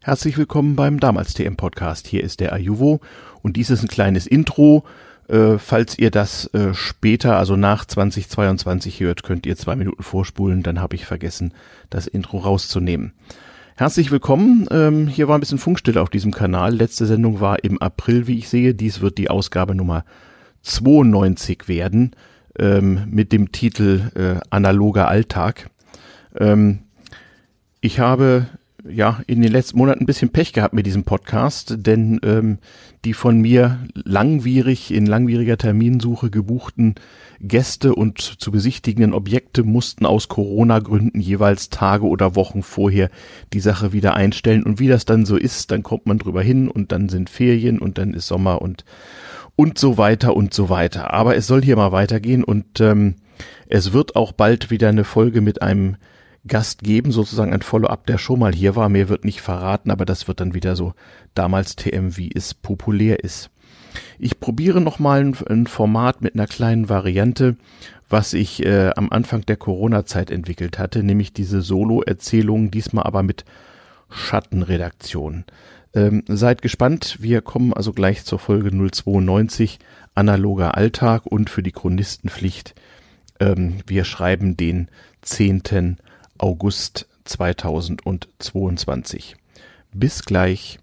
Herzlich willkommen beim Damals TM Podcast. Hier ist der Ajuvo und dies ist ein kleines Intro. Äh, falls ihr das äh, später, also nach 2022 hört, könnt ihr zwei Minuten vorspulen, dann habe ich vergessen, das Intro rauszunehmen. Herzlich willkommen. Ähm, hier war ein bisschen Funkstille auf diesem Kanal. Letzte Sendung war im April, wie ich sehe. Dies wird die Ausgabe Nummer 92 werden ähm, mit dem Titel äh, Analoger Alltag. Ähm, ich habe ja in den letzten Monaten ein bisschen Pech gehabt mit diesem Podcast, denn ähm, die von mir langwierig in langwieriger Terminsuche gebuchten Gäste und zu besichtigenden Objekte mussten aus Corona-Gründen jeweils Tage oder Wochen vorher die Sache wieder einstellen. Und wie das dann so ist, dann kommt man drüber hin und dann sind Ferien und dann ist Sommer und und so weiter und so weiter. Aber es soll hier mal weitergehen und ähm, es wird auch bald wieder eine Folge mit einem Gast geben, sozusagen ein Follow-up, der schon mal hier war. Mehr wird nicht verraten, aber das wird dann wieder so damals TM, wie es populär ist. Ich probiere nochmal ein, ein Format mit einer kleinen Variante, was ich äh, am Anfang der Corona-Zeit entwickelt hatte, nämlich diese Solo-Erzählungen, diesmal aber mit Schattenredaktion. Ähm, seid gespannt, wir kommen also gleich zur Folge 092, analoger Alltag und für die Chronistenpflicht. Ähm, wir schreiben den 10. August 2022. Bis gleich.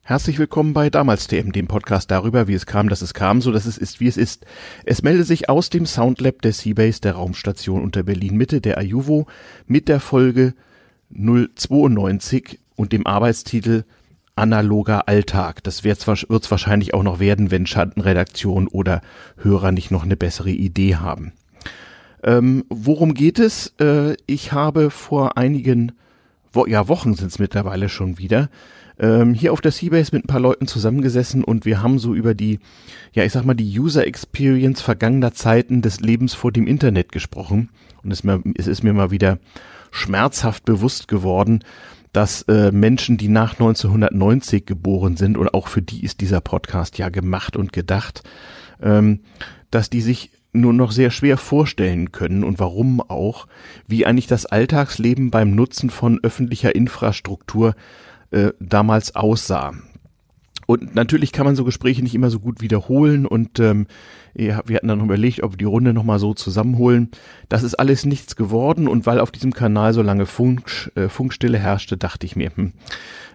Herzlich willkommen bei Damals TM, dem Podcast darüber, wie es kam, dass es kam, so dass es ist, wie es ist. Es meldet sich aus dem Soundlab der Seabase der Raumstation unter Berlin Mitte der Ajuvo mit der Folge 092 und dem Arbeitstitel Analoger Alltag. Das wird es wahrscheinlich auch noch werden, wenn Schattenredaktion oder Hörer nicht noch eine bessere Idee haben. Ähm, worum geht es? Äh, ich habe vor einigen Wo ja, Wochen sind es mittlerweile schon wieder, ähm, hier auf der Seabase mit ein paar Leuten zusammengesessen und wir haben so über die, ja, ich sag mal, die User Experience vergangener Zeiten des Lebens vor dem Internet gesprochen. Und es, mir, es ist mir mal wieder schmerzhaft bewusst geworden, dass äh, Menschen, die nach 1990 geboren sind, und auch für die ist dieser Podcast ja gemacht und gedacht, ähm, dass die sich nur noch sehr schwer vorstellen können und warum auch, wie eigentlich das Alltagsleben beim Nutzen von öffentlicher Infrastruktur äh, damals aussah. Und natürlich kann man so Gespräche nicht immer so gut wiederholen und ähm, wir hatten dann überlegt, ob wir die Runde nochmal so zusammenholen. Das ist alles nichts geworden und weil auf diesem Kanal so lange Funk, äh, Funkstille herrschte, dachte ich mir, hm,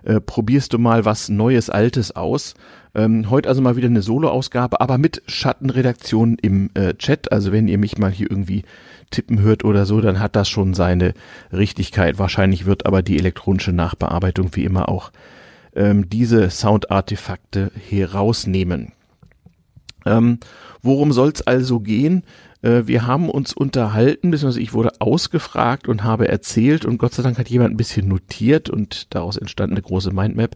äh, probierst du mal was Neues, Altes aus. Ähm, heute also mal wieder eine Solo-Ausgabe, aber mit Schattenredaktion im äh, Chat. Also wenn ihr mich mal hier irgendwie tippen hört oder so, dann hat das schon seine Richtigkeit. Wahrscheinlich wird aber die elektronische Nachbearbeitung wie immer auch ähm, diese Soundartefakte herausnehmen. Ähm, worum soll es also gehen? Äh, wir haben uns unterhalten, beziehungsweise ich wurde ausgefragt und habe erzählt und Gott sei Dank hat jemand ein bisschen notiert und daraus entstand eine große Mindmap.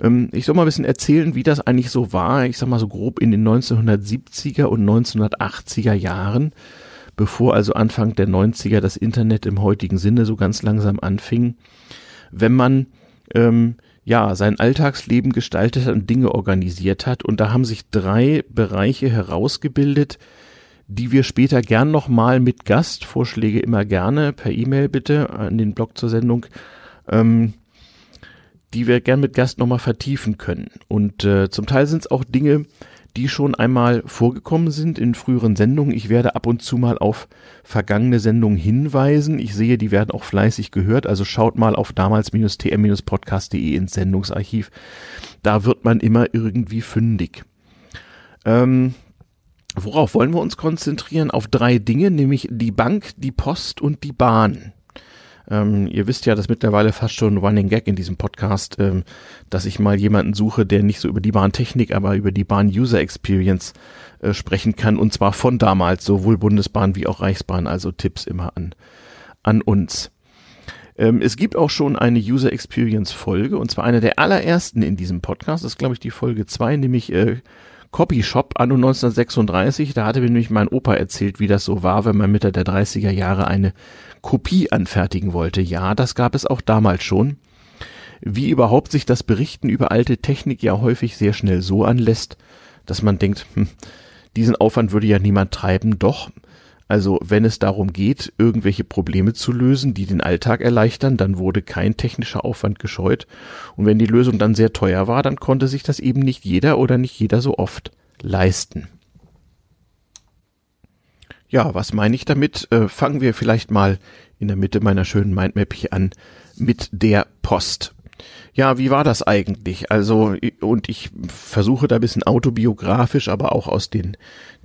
Ähm, ich soll mal ein bisschen erzählen, wie das eigentlich so war, ich sag mal so grob in den 1970er und 1980er Jahren, bevor also Anfang der 90er das Internet im heutigen Sinne so ganz langsam anfing. Wenn man ähm, ja, sein Alltagsleben gestaltet hat und Dinge organisiert hat. Und da haben sich drei Bereiche herausgebildet, die wir später gern nochmal mit Gast, Vorschläge immer gerne per E-Mail bitte an den Blog zur Sendung, ähm, die wir gern mit Gast nochmal vertiefen können. Und äh, zum Teil sind es auch Dinge, die schon einmal vorgekommen sind in früheren Sendungen. Ich werde ab und zu mal auf vergangene Sendungen hinweisen. Ich sehe, die werden auch fleißig gehört. Also schaut mal auf damals-tm-podcast.de ins Sendungsarchiv. Da wird man immer irgendwie fündig. Ähm, worauf wollen wir uns konzentrieren? Auf drei Dinge, nämlich die Bank, die Post und die Bahn. Ähm, ihr wisst ja, dass mittlerweile fast schon Running Gag in diesem Podcast, ähm, dass ich mal jemanden suche, der nicht so über die Bahntechnik, aber über die Bahn-User Experience äh, sprechen kann. Und zwar von damals, sowohl Bundesbahn wie auch Reichsbahn. Also Tipps immer an, an uns. Ähm, es gibt auch schon eine User Experience Folge, und zwar eine der allerersten in diesem Podcast. Das ist, glaube ich, die Folge zwei, nämlich äh, Copyshop anno 1936. Da hatte mir nämlich mein Opa erzählt, wie das so war, wenn man Mitte der 30er Jahre eine Kopie anfertigen wollte. Ja, das gab es auch damals schon. Wie überhaupt sich das Berichten über alte Technik ja häufig sehr schnell so anlässt, dass man denkt, hm, diesen Aufwand würde ja niemand treiben. Doch, Also wenn es darum geht, irgendwelche Probleme zu lösen, die den Alltag erleichtern, dann wurde kein technischer Aufwand gescheut. Und wenn die Lösung dann sehr teuer war, dann konnte sich das eben nicht jeder oder nicht jeder so oft leisten. Ja, was meine ich damit? Äh, fangen wir vielleicht mal in der Mitte meiner schönen Mindmap hier an mit der Post. Ja, wie war das eigentlich? Also, und ich versuche da ein bisschen autobiografisch, aber auch aus den,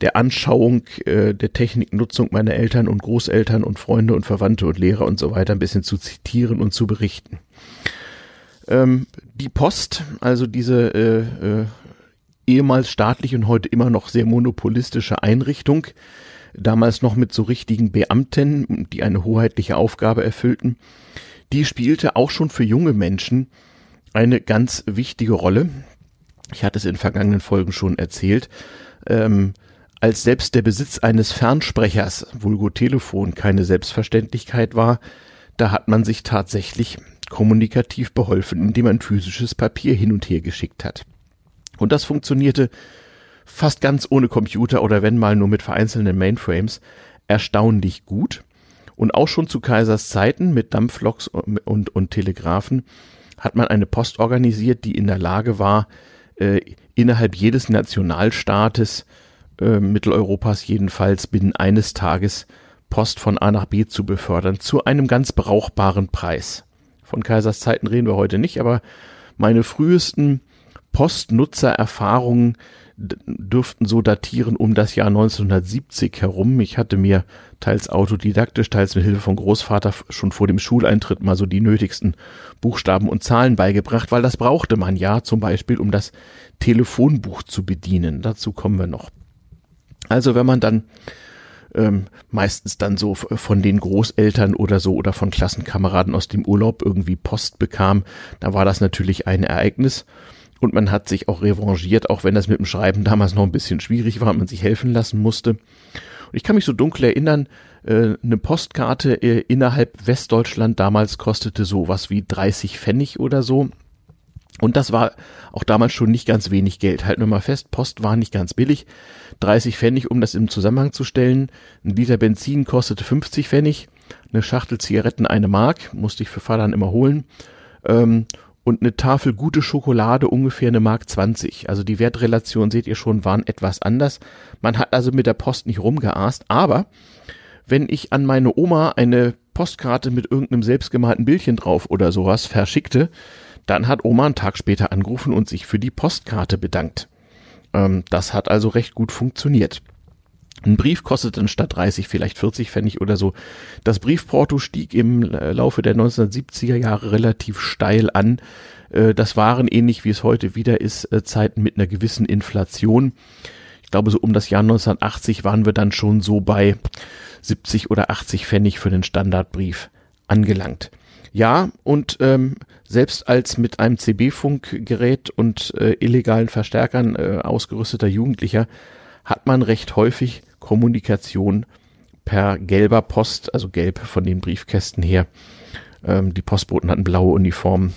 der Anschauung äh, der Techniknutzung meiner Eltern und Großeltern und Freunde und Verwandte und Lehrer und so weiter ein bisschen zu zitieren und zu berichten. Ähm, die Post, also diese äh, äh, ehemals staatliche und heute immer noch sehr monopolistische Einrichtung, damals noch mit so richtigen Beamten, die eine hoheitliche Aufgabe erfüllten, die spielte auch schon für junge Menschen eine ganz wichtige Rolle. Ich hatte es in vergangenen Folgen schon erzählt. Ähm, als selbst der Besitz eines Fernsprechers, Vulgo Telefon, keine Selbstverständlichkeit war, da hat man sich tatsächlich kommunikativ beholfen, indem man physisches Papier hin und her geschickt hat. Und das funktionierte fast ganz ohne Computer oder wenn mal nur mit vereinzelten Mainframes erstaunlich gut. Und auch schon zu Kaisers Zeiten mit Dampfloks und, und, und Telegraphen hat man eine Post organisiert, die in der Lage war, äh, innerhalb jedes Nationalstaates, äh, Mitteleuropas jedenfalls, binnen eines Tages Post von A nach B zu befördern, zu einem ganz brauchbaren Preis. Von Kaisers Zeiten reden wir heute nicht, aber meine frühesten Postnutzererfahrungen dürften so datieren um das Jahr 1970 herum. Ich hatte mir teils autodidaktisch, teils mit Hilfe von Großvater schon vor dem Schuleintritt mal so die nötigsten Buchstaben und Zahlen beigebracht, weil das brauchte man ja zum Beispiel, um das Telefonbuch zu bedienen. Dazu kommen wir noch. Also wenn man dann ähm, meistens dann so von den Großeltern oder so oder von Klassenkameraden aus dem Urlaub irgendwie Post bekam, da war das natürlich ein Ereignis. Und man hat sich auch revanchiert, auch wenn das mit dem Schreiben damals noch ein bisschen schwierig war und man sich helfen lassen musste. Und ich kann mich so dunkel erinnern, äh, eine Postkarte äh, innerhalb Westdeutschland damals kostete so was wie 30 Pfennig oder so. Und das war auch damals schon nicht ganz wenig Geld. Halten wir mal fest, Post war nicht ganz billig. 30 Pfennig, um das im Zusammenhang zu stellen. Ein Liter Benzin kostete 50 Pfennig. Eine Schachtel Zigaretten eine Mark, musste ich für Vater immer holen. Ähm, und eine Tafel gute Schokolade ungefähr eine Mark 20. Also die Wertrelation, seht ihr schon, waren etwas anders. Man hat also mit der Post nicht rumgeaßt, aber wenn ich an meine Oma eine Postkarte mit irgendeinem selbstgemalten Bildchen drauf oder sowas verschickte, dann hat Oma einen Tag später angerufen und sich für die Postkarte bedankt. Ähm, das hat also recht gut funktioniert. Ein Brief kostete dann statt 30 vielleicht 40 Pfennig oder so. Das Briefporto stieg im äh, Laufe der 1970er Jahre relativ steil an. Äh, das waren ähnlich wie es heute wieder ist, äh, Zeiten mit einer gewissen Inflation. Ich glaube, so um das Jahr 1980 waren wir dann schon so bei 70 oder 80 Pfennig für den Standardbrief angelangt. Ja, und ähm, selbst als mit einem CB-Funkgerät und äh, illegalen Verstärkern äh, ausgerüsteter Jugendlicher hat man recht häufig Kommunikation per gelber Post, also gelb von den Briefkästen her. Ähm, die Postboten hatten blaue Uniformen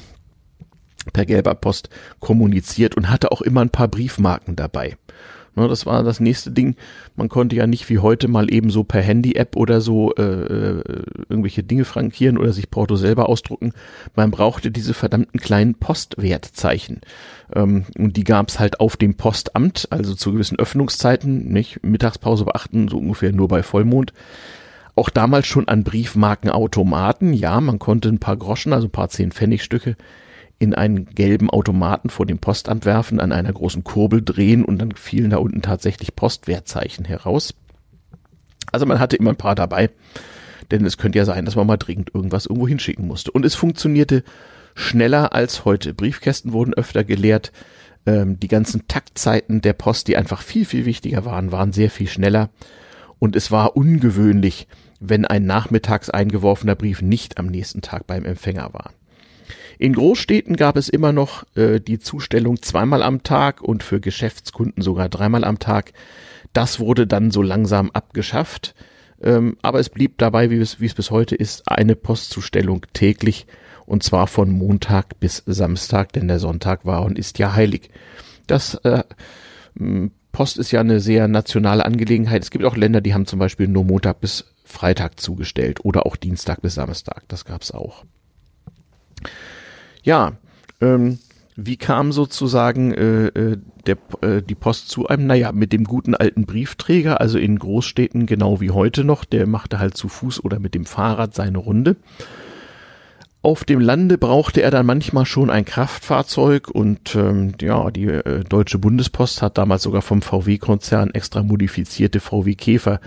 per gelber Post kommuniziert und hatte auch immer ein paar Briefmarken dabei. Ne, das war das nächste Ding. Man konnte ja nicht wie heute mal eben so per Handy-App oder so äh, äh, irgendwelche Dinge frankieren oder sich Porto selber ausdrucken. Man brauchte diese verdammten kleinen Postwertzeichen. Ähm, und die gab's halt auf dem Postamt, also zu gewissen Öffnungszeiten, nicht? Mittagspause beachten, so ungefähr nur bei Vollmond auch damals schon an Briefmarkenautomaten. Ja, man konnte ein paar Groschen, also ein paar zehn Pfennigstücke in einen gelben Automaten vor dem Postamt werfen, an einer großen Kurbel drehen und dann fielen da unten tatsächlich Postwertzeichen heraus. Also man hatte immer ein paar dabei, denn es könnte ja sein, dass man mal dringend irgendwas irgendwo hinschicken musste. Und es funktionierte schneller als heute. Briefkästen wurden öfter geleert. Ähm, die ganzen Taktzeiten der Post, die einfach viel, viel wichtiger waren, waren sehr viel schneller. Und es war ungewöhnlich, wenn ein nachmittags eingeworfener Brief nicht am nächsten Tag beim Empfänger war. In Großstädten gab es immer noch äh, die Zustellung zweimal am Tag und für Geschäftskunden sogar dreimal am Tag. Das wurde dann so langsam abgeschafft. Ähm, aber es blieb dabei, wie es, wie es bis heute ist, eine Postzustellung täglich und zwar von Montag bis Samstag, denn der Sonntag war und ist ja heilig. Das äh, Post ist ja eine sehr nationale Angelegenheit. Es gibt auch Länder, die haben zum Beispiel nur Montag bis Freitag zugestellt oder auch Dienstag bis Samstag. Das gab's auch. Ja, ähm, wie kam sozusagen äh, äh, der, äh, die Post zu einem? Naja, mit dem guten alten Briefträger, also in Großstädten genau wie heute noch, der machte halt zu Fuß oder mit dem Fahrrad seine Runde. Auf dem Lande brauchte er dann manchmal schon ein Kraftfahrzeug und ähm, ja, die äh, Deutsche Bundespost hat damals sogar vom VW-Konzern extra modifizierte VW Käfer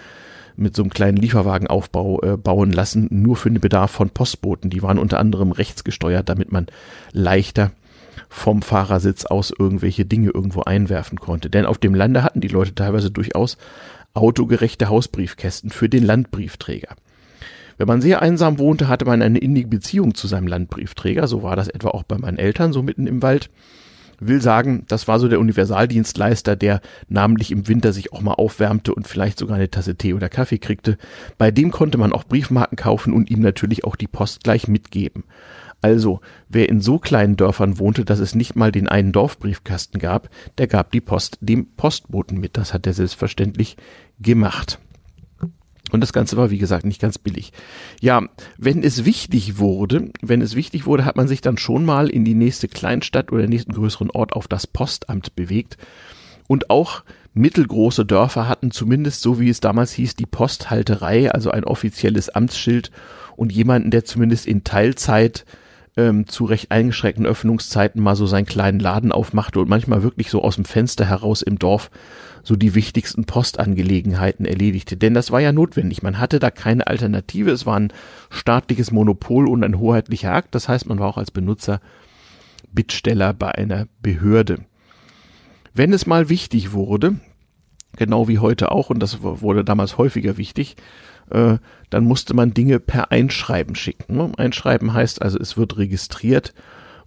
mit so einem kleinen Lieferwagenaufbau äh, bauen lassen, nur für den Bedarf von Postboten. Die waren unter anderem rechts gesteuert, damit man leichter vom Fahrersitz aus irgendwelche Dinge irgendwo einwerfen konnte. Denn auf dem Lande hatten die Leute teilweise durchaus autogerechte Hausbriefkästen für den Landbriefträger. Wenn man sehr einsam wohnte, hatte man eine innige Beziehung zu seinem Landbriefträger. So war das etwa auch bei meinen Eltern, so mitten im Wald. Will sagen, das war so der Universaldienstleister, der namentlich im Winter sich auch mal aufwärmte und vielleicht sogar eine Tasse Tee oder Kaffee kriegte. Bei dem konnte man auch Briefmarken kaufen und ihm natürlich auch die Post gleich mitgeben. Also, wer in so kleinen Dörfern wohnte, dass es nicht mal den einen Dorfbriefkasten gab, der gab die Post dem Postboten mit. Das hat er selbstverständlich gemacht. Und das Ganze war, wie gesagt, nicht ganz billig. Ja, wenn es wichtig wurde, wenn es wichtig wurde, hat man sich dann schon mal in die nächste Kleinstadt oder nächsten größeren Ort auf das Postamt bewegt. Und auch mittelgroße Dörfer hatten zumindest, so wie es damals hieß, die Posthalterei, also ein offizielles Amtsschild und jemanden, der zumindest in Teilzeit ähm, zu recht eingeschränkten Öffnungszeiten mal so seinen kleinen Laden aufmachte und manchmal wirklich so aus dem Fenster heraus im Dorf so die wichtigsten Postangelegenheiten erledigte. Denn das war ja notwendig. Man hatte da keine Alternative. Es war ein staatliches Monopol und ein hoheitlicher Akt. Das heißt, man war auch als Benutzer Bittsteller bei einer Behörde. Wenn es mal wichtig wurde, genau wie heute auch, und das wurde damals häufiger wichtig, äh, dann musste man Dinge per Einschreiben schicken. Ne? Einschreiben heißt also, es wird registriert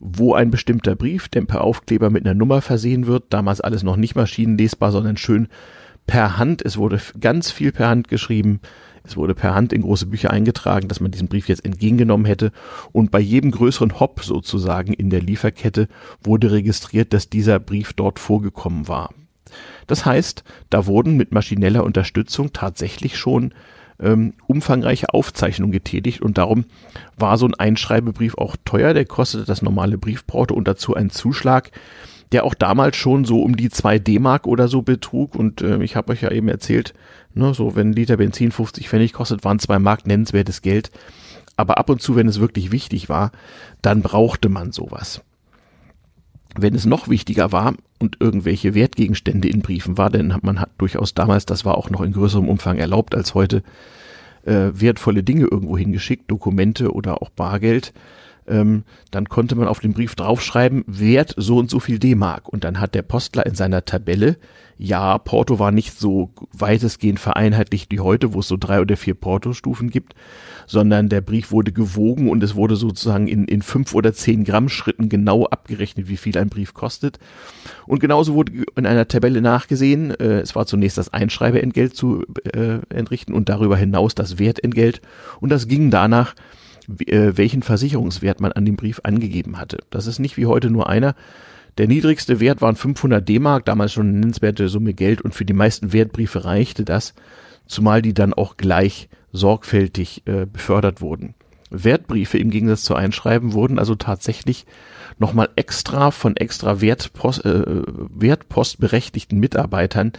wo ein bestimmter Brief, der per Aufkleber mit einer Nummer versehen wird, damals alles noch nicht maschinenlesbar, sondern schön per Hand. Es wurde ganz viel per Hand geschrieben. Es wurde per Hand in große Bücher eingetragen, dass man diesen Brief jetzt entgegengenommen hätte. Und bei jedem größeren Hop sozusagen in der Lieferkette wurde registriert, dass dieser Brief dort vorgekommen war. Das heißt, da wurden mit maschineller Unterstützung tatsächlich schon ähm, umfangreiche Aufzeichnungen getätigt und darum war so ein Einschreibebrief auch teuer. Der kostete das normale Briefporto und dazu einen Zuschlag, der auch damals schon so um die zwei D-Mark oder so betrug. Und äh, ich habe euch ja eben erzählt, ne, so wenn ein Liter Benzin 50 Pfennig kostet, waren zwei Mark nennenswertes Geld. Aber ab und zu, wenn es wirklich wichtig war, dann brauchte man sowas. Wenn es noch wichtiger war und irgendwelche Wertgegenstände in Briefen war, denn man hat durchaus damals, das war auch noch in größerem Umfang erlaubt als heute, äh, wertvolle Dinge irgendwo hingeschickt, Dokumente oder auch Bargeld, ähm, dann konnte man auf dem Brief draufschreiben, Wert so und so viel D-Mark. Und dann hat der Postler in seiner Tabelle, ja, Porto war nicht so weitestgehend vereinheitlicht wie heute, wo es so drei oder vier Porto-Stufen gibt, sondern der Brief wurde gewogen und es wurde sozusagen in, in fünf oder zehn Gramm Schritten genau abgerechnet, wie viel ein Brief kostet. Und genauso wurde in einer Tabelle nachgesehen, äh, es war zunächst das Einschreiberentgelt zu äh, entrichten und darüber hinaus das Wertentgelt. Und das ging danach, äh, welchen Versicherungswert man an dem Brief angegeben hatte. Das ist nicht wie heute nur einer. Der niedrigste Wert waren 500 D-Mark, damals schon eine nennenswerte Summe Geld und für die meisten Wertbriefe reichte das, zumal die dann auch gleich sorgfältig äh, befördert wurden. Wertbriefe im Gegensatz zu Einschreiben wurden also tatsächlich nochmal extra von extra Wertpost, äh, wertpostberechtigten Mitarbeitern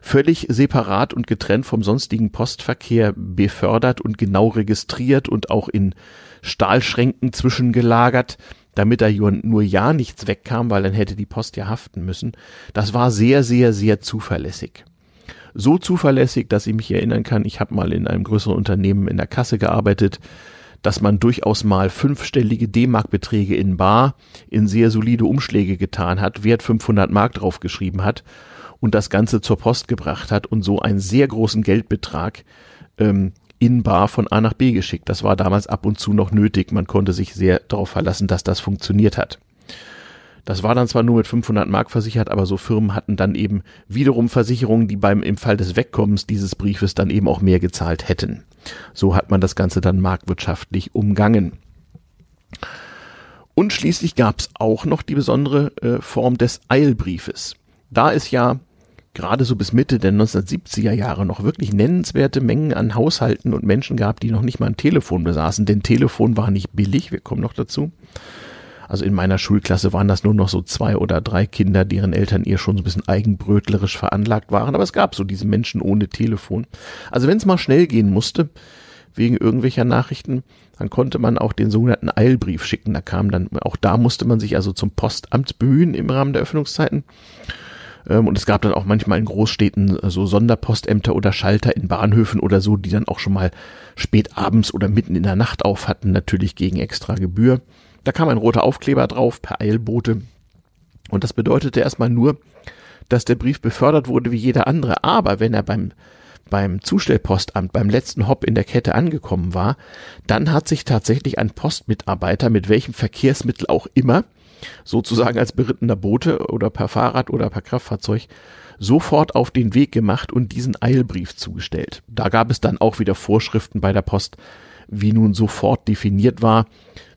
völlig separat und getrennt vom sonstigen Postverkehr befördert und genau registriert und auch in Stahlschränken zwischengelagert, damit da nur ja nichts wegkam, weil dann hätte die Post ja haften müssen. Das war sehr, sehr, sehr zuverlässig. So zuverlässig, dass ich mich erinnern kann, ich habe mal in einem größeren Unternehmen in der Kasse gearbeitet, dass man durchaus mal fünfstellige D-Mark-Beträge in Bar in sehr solide Umschläge getan hat, Wert 500 Mark draufgeschrieben hat und das Ganze zur Post gebracht hat und so einen sehr großen Geldbetrag ähm, in Bar von A nach B geschickt. Das war damals ab und zu noch nötig. Man konnte sich sehr darauf verlassen, dass das funktioniert hat. Das war dann zwar nur mit 500 Mark versichert, aber so Firmen hatten dann eben wiederum Versicherungen, die beim im Fall des Wegkommens dieses Briefes dann eben auch mehr gezahlt hätten. So hat man das Ganze dann marktwirtschaftlich umgangen. Und schließlich gab es auch noch die besondere äh, Form des Eilbriefes. Da ist ja gerade so bis Mitte der 1970er Jahre noch wirklich nennenswerte Mengen an Haushalten und Menschen gab, die noch nicht mal ein Telefon besaßen. Denn Telefon war nicht billig, wir kommen noch dazu. Also in meiner Schulklasse waren das nur noch so zwei oder drei Kinder, deren Eltern ihr schon so ein bisschen eigenbrötlerisch veranlagt waren. Aber es gab so diese Menschen ohne Telefon. Also wenn es mal schnell gehen musste, wegen irgendwelcher Nachrichten, dann konnte man auch den sogenannten Eilbrief schicken. Da kam dann, auch da musste man sich also zum Postamt bemühen im Rahmen der Öffnungszeiten. Ähm, und es gab dann auch manchmal in Großstädten so Sonderpostämter oder Schalter in Bahnhöfen oder so, die dann auch schon mal spät abends oder mitten in der Nacht auf hatten, natürlich gegen extra Gebühr. Da kam ein roter Aufkleber drauf per Eilbote. Und das bedeutete erstmal nur, dass der Brief befördert wurde wie jeder andere. Aber wenn er beim, beim Zustellpostamt, beim letzten Hop in der Kette angekommen war, dann hat sich tatsächlich ein Postmitarbeiter mit welchem Verkehrsmittel auch immer, sozusagen als berittener Bote oder per Fahrrad oder per Kraftfahrzeug, sofort auf den Weg gemacht und diesen Eilbrief zugestellt. Da gab es dann auch wieder Vorschriften bei der Post, wie nun sofort definiert war,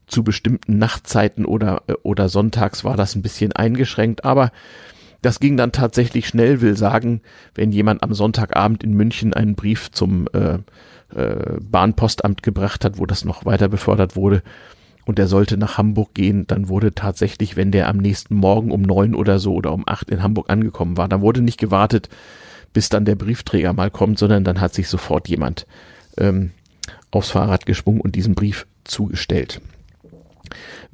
zu bestimmten Nachtzeiten oder, äh, oder sonntags war das ein bisschen eingeschränkt, aber das ging dann tatsächlich schnell, will sagen, wenn jemand am Sonntagabend in München einen Brief zum äh, äh, Bahnpostamt gebracht hat, wo das noch weiter befördert wurde, und der sollte nach Hamburg gehen, dann wurde tatsächlich, wenn der am nächsten Morgen um neun oder so oder um acht in Hamburg angekommen war, dann wurde nicht gewartet, bis dann der Briefträger mal kommt, sondern dann hat sich sofort jemand ähm, aufs Fahrrad geschwungen und diesen Brief zugestellt.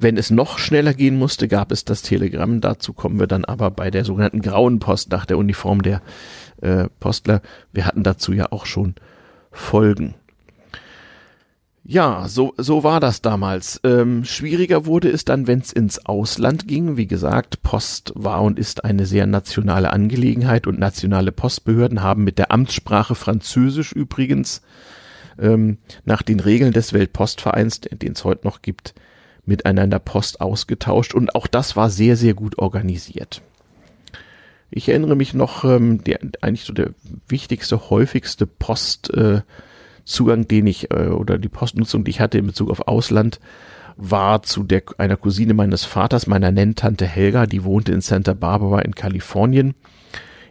Wenn es noch schneller gehen musste, gab es das Telegramm. Dazu kommen wir dann aber bei der sogenannten grauen Post nach der Uniform der äh, Postler. Wir hatten dazu ja auch schon Folgen. Ja, so, so war das damals. Ähm, schwieriger wurde es dann, wenn es ins Ausland ging. Wie gesagt, Post war und ist eine sehr nationale Angelegenheit und nationale Postbehörden haben mit der Amtssprache Französisch übrigens ähm, nach den Regeln des Weltpostvereins, den es heute noch gibt, miteinander Post ausgetauscht und auch das war sehr, sehr gut organisiert. Ich erinnere mich noch, ähm, der, eigentlich so der wichtigste, häufigste Postzugang, äh, den ich, äh, oder die Postnutzung, die ich hatte in Bezug auf Ausland, war zu der, einer Cousine meines Vaters, meiner Nenntante Helga, die wohnte in Santa Barbara in Kalifornien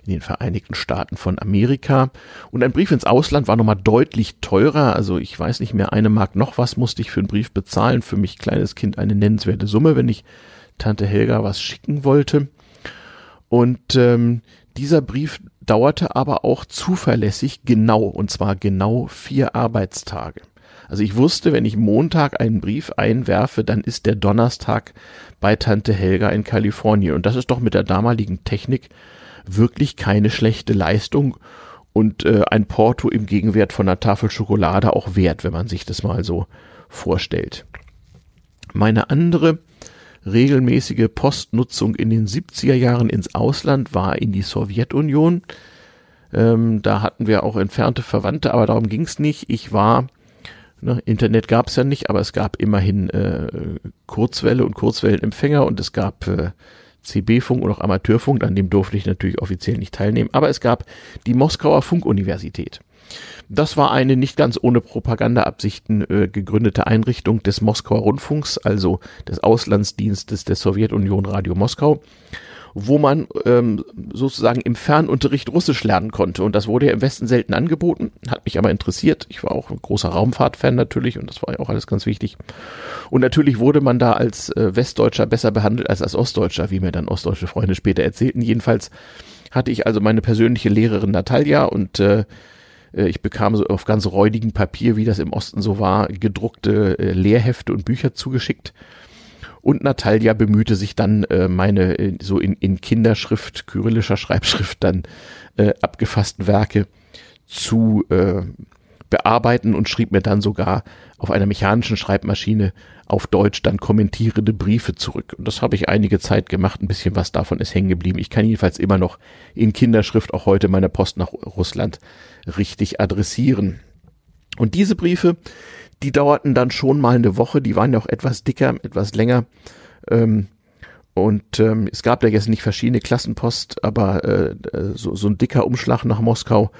in den Vereinigten Staaten von Amerika. Und ein Brief ins Ausland war nochmal deutlich teurer. Also ich weiß nicht mehr, eine Mark noch was musste ich für einen Brief bezahlen. Für mich kleines Kind eine nennenswerte Summe, wenn ich Tante Helga was schicken wollte. Und ähm, dieser Brief dauerte aber auch zuverlässig genau, und zwar genau vier Arbeitstage. Also ich wusste, wenn ich Montag einen Brief einwerfe, dann ist der Donnerstag bei Tante Helga in Kalifornien. Und das ist doch mit der damaligen Technik wirklich keine schlechte Leistung und äh, ein Porto im Gegenwert von einer Tafel Schokolade auch wert, wenn man sich das mal so vorstellt. Meine andere regelmäßige Postnutzung in den 70er Jahren ins Ausland war in die Sowjetunion. Ähm, da hatten wir auch entfernte Verwandte, aber darum ging es nicht. Ich war, ne, Internet gab es ja nicht, aber es gab immerhin äh, Kurzwelle und Kurzwellenempfänger und es gab äh, CB-Funk und auch Amateurfunk, an dem durfte ich natürlich offiziell nicht teilnehmen, aber es gab die Moskauer Funkuniversität. Das war eine nicht ganz ohne Propagandaabsichten äh, gegründete Einrichtung des Moskauer Rundfunks, also des Auslandsdienstes der Sowjetunion Radio Moskau wo man ähm, sozusagen im Fernunterricht Russisch lernen konnte. Und das wurde ja im Westen selten angeboten, hat mich aber interessiert. Ich war auch ein großer Raumfahrtfan natürlich und das war ja auch alles ganz wichtig. Und natürlich wurde man da als äh, Westdeutscher besser behandelt als als Ostdeutscher, wie mir dann ostdeutsche Freunde später erzählten. Jedenfalls hatte ich also meine persönliche Lehrerin Natalia und äh, ich bekam so auf ganz räudigem Papier, wie das im Osten so war, gedruckte äh, Lehrhefte und Bücher zugeschickt. Und Natalia bemühte sich dann, äh, meine äh, so in, in Kinderschrift, kyrillischer Schreibschrift dann äh, abgefassten Werke zu äh, bearbeiten und schrieb mir dann sogar auf einer mechanischen Schreibmaschine auf Deutsch dann kommentierende Briefe zurück. Und das habe ich einige Zeit gemacht. Ein bisschen was davon ist hängen geblieben. Ich kann jedenfalls immer noch in Kinderschrift auch heute meine Post nach Russland richtig adressieren. Und diese Briefe, die dauerten dann schon mal eine Woche, die waren ja auch etwas dicker, etwas länger. Ähm, und ähm, es gab ja jetzt nicht verschiedene Klassenpost, aber äh, so, so ein dicker Umschlag nach Moskau,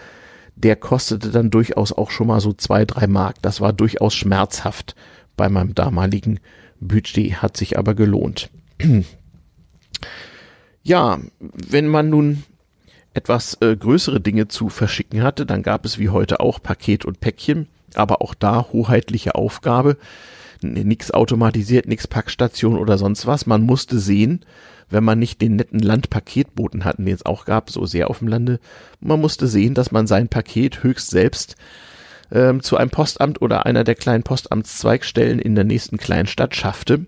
der kostete dann durchaus auch schon mal so zwei, drei Mark. Das war durchaus schmerzhaft bei meinem damaligen Budget, hat sich aber gelohnt. ja, wenn man nun etwas äh, größere Dinge zu verschicken hatte, dann gab es wie heute auch Paket und Päckchen, aber auch da hoheitliche Aufgabe. Nix automatisiert, nix Packstation oder sonst was. Man musste sehen, wenn man nicht den netten Landpaketboten hatten, den es auch gab, so sehr auf dem Lande, man musste sehen, dass man sein Paket höchst selbst ähm, zu einem Postamt oder einer der kleinen Postamtszweigstellen in der nächsten Kleinstadt schaffte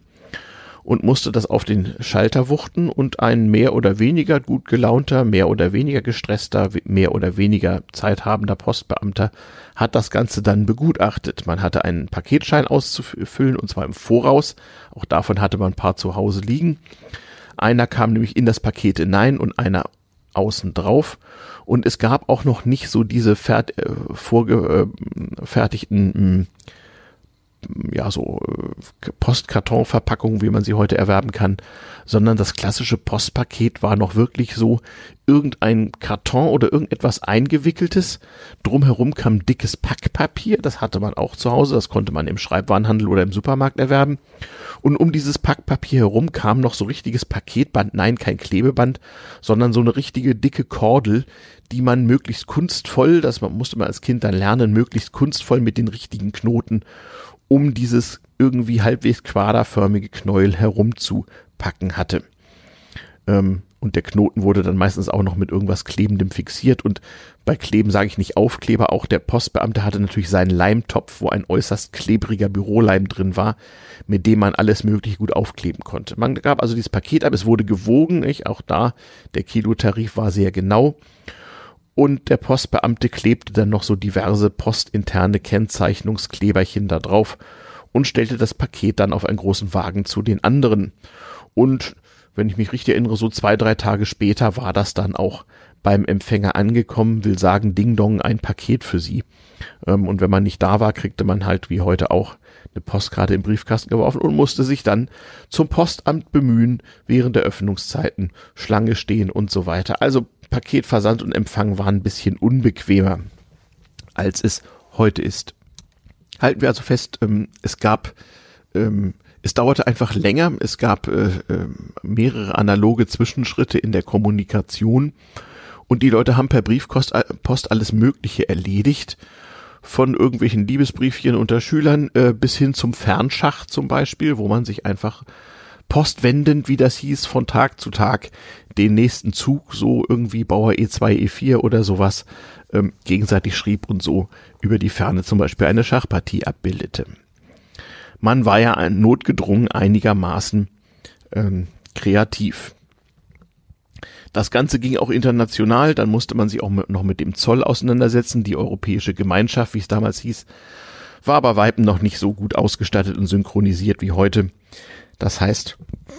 und musste das auf den Schalter wuchten und ein mehr oder weniger gut gelaunter, mehr oder weniger gestresster, mehr oder weniger zeithabender Postbeamter hat das Ganze dann begutachtet. Man hatte einen Paketschein auszufüllen und zwar im Voraus. Auch davon hatte man ein paar zu Hause liegen. Einer kam nämlich in das Paket hinein und einer außen drauf. Und es gab auch noch nicht so diese äh, vorgefertigten hm, ja, so äh, Postkartonverpackungen, wie man sie heute erwerben kann, sondern das klassische Postpaket war noch wirklich so irgendein Karton oder irgendetwas eingewickeltes. Drumherum kam dickes Packpapier, das hatte man auch zu Hause, das konnte man im Schreibwarenhandel oder im Supermarkt erwerben. Und um dieses Packpapier herum kam noch so richtiges Paketband, nein, kein Klebeband, sondern so eine richtige dicke Kordel, die man möglichst kunstvoll, das musste man als Kind dann lernen, möglichst kunstvoll mit den richtigen Knoten um dieses irgendwie halbwegs quaderförmige Knäuel herumzupacken hatte. Ähm, und der Knoten wurde dann meistens auch noch mit irgendwas Klebendem fixiert. Und bei Kleben sage ich nicht Aufkleber, auch der Postbeamte hatte natürlich seinen Leimtopf, wo ein äußerst klebriger Büroleim drin war, mit dem man alles mögliche gut aufkleben konnte. Man gab also dieses Paket ab, es wurde gewogen, nicht? auch da, der Kilotarif war sehr genau und der Postbeamte klebte dann noch so diverse postinterne Kennzeichnungskleberchen da drauf und stellte das Paket dann auf einen großen Wagen zu den anderen. Und wenn ich mich richtig erinnere, so zwei, drei Tage später war das dann auch beim Empfänger angekommen, will sagen, Ding Dong, ein Paket für Sie. Ähm, und wenn man nicht da war, kriegte man halt wie heute auch eine Postkarte im Briefkasten geworfen und musste sich dann zum Postamt bemühen, während der Öffnungszeiten Schlange stehen und so weiter. Also Paketversand und Empfang waren ein bisschen unbequemer, als es heute ist. Halten wir also fest, ähm, es gab, ähm, es dauerte einfach länger, es gab äh, äh, mehrere analoge Zwischenschritte in der Kommunikation und die Leute haben per Briefpost äh, alles Mögliche erledigt, von irgendwelchen Liebesbriefchen unter Schülern äh, bis hin zum Fernschach zum Beispiel, wo man sich einfach postwendend, wie das hieß, von Tag zu Tag den nächsten Zug, so irgendwie Bauer E2, E4 oder sowas, ähm, gegenseitig schrieb und so über die Ferne zum Beispiel eine Schachpartie abbildete. Man war ja notgedrungen einigermaßen ähm, kreativ. Das Ganze ging auch international, dann musste man sich auch mit, noch mit dem Zoll auseinandersetzen. Die Europäische Gemeinschaft, wie es damals hieß, war aber Weitem noch nicht so gut ausgestattet und synchronisiert wie heute. Das heißt,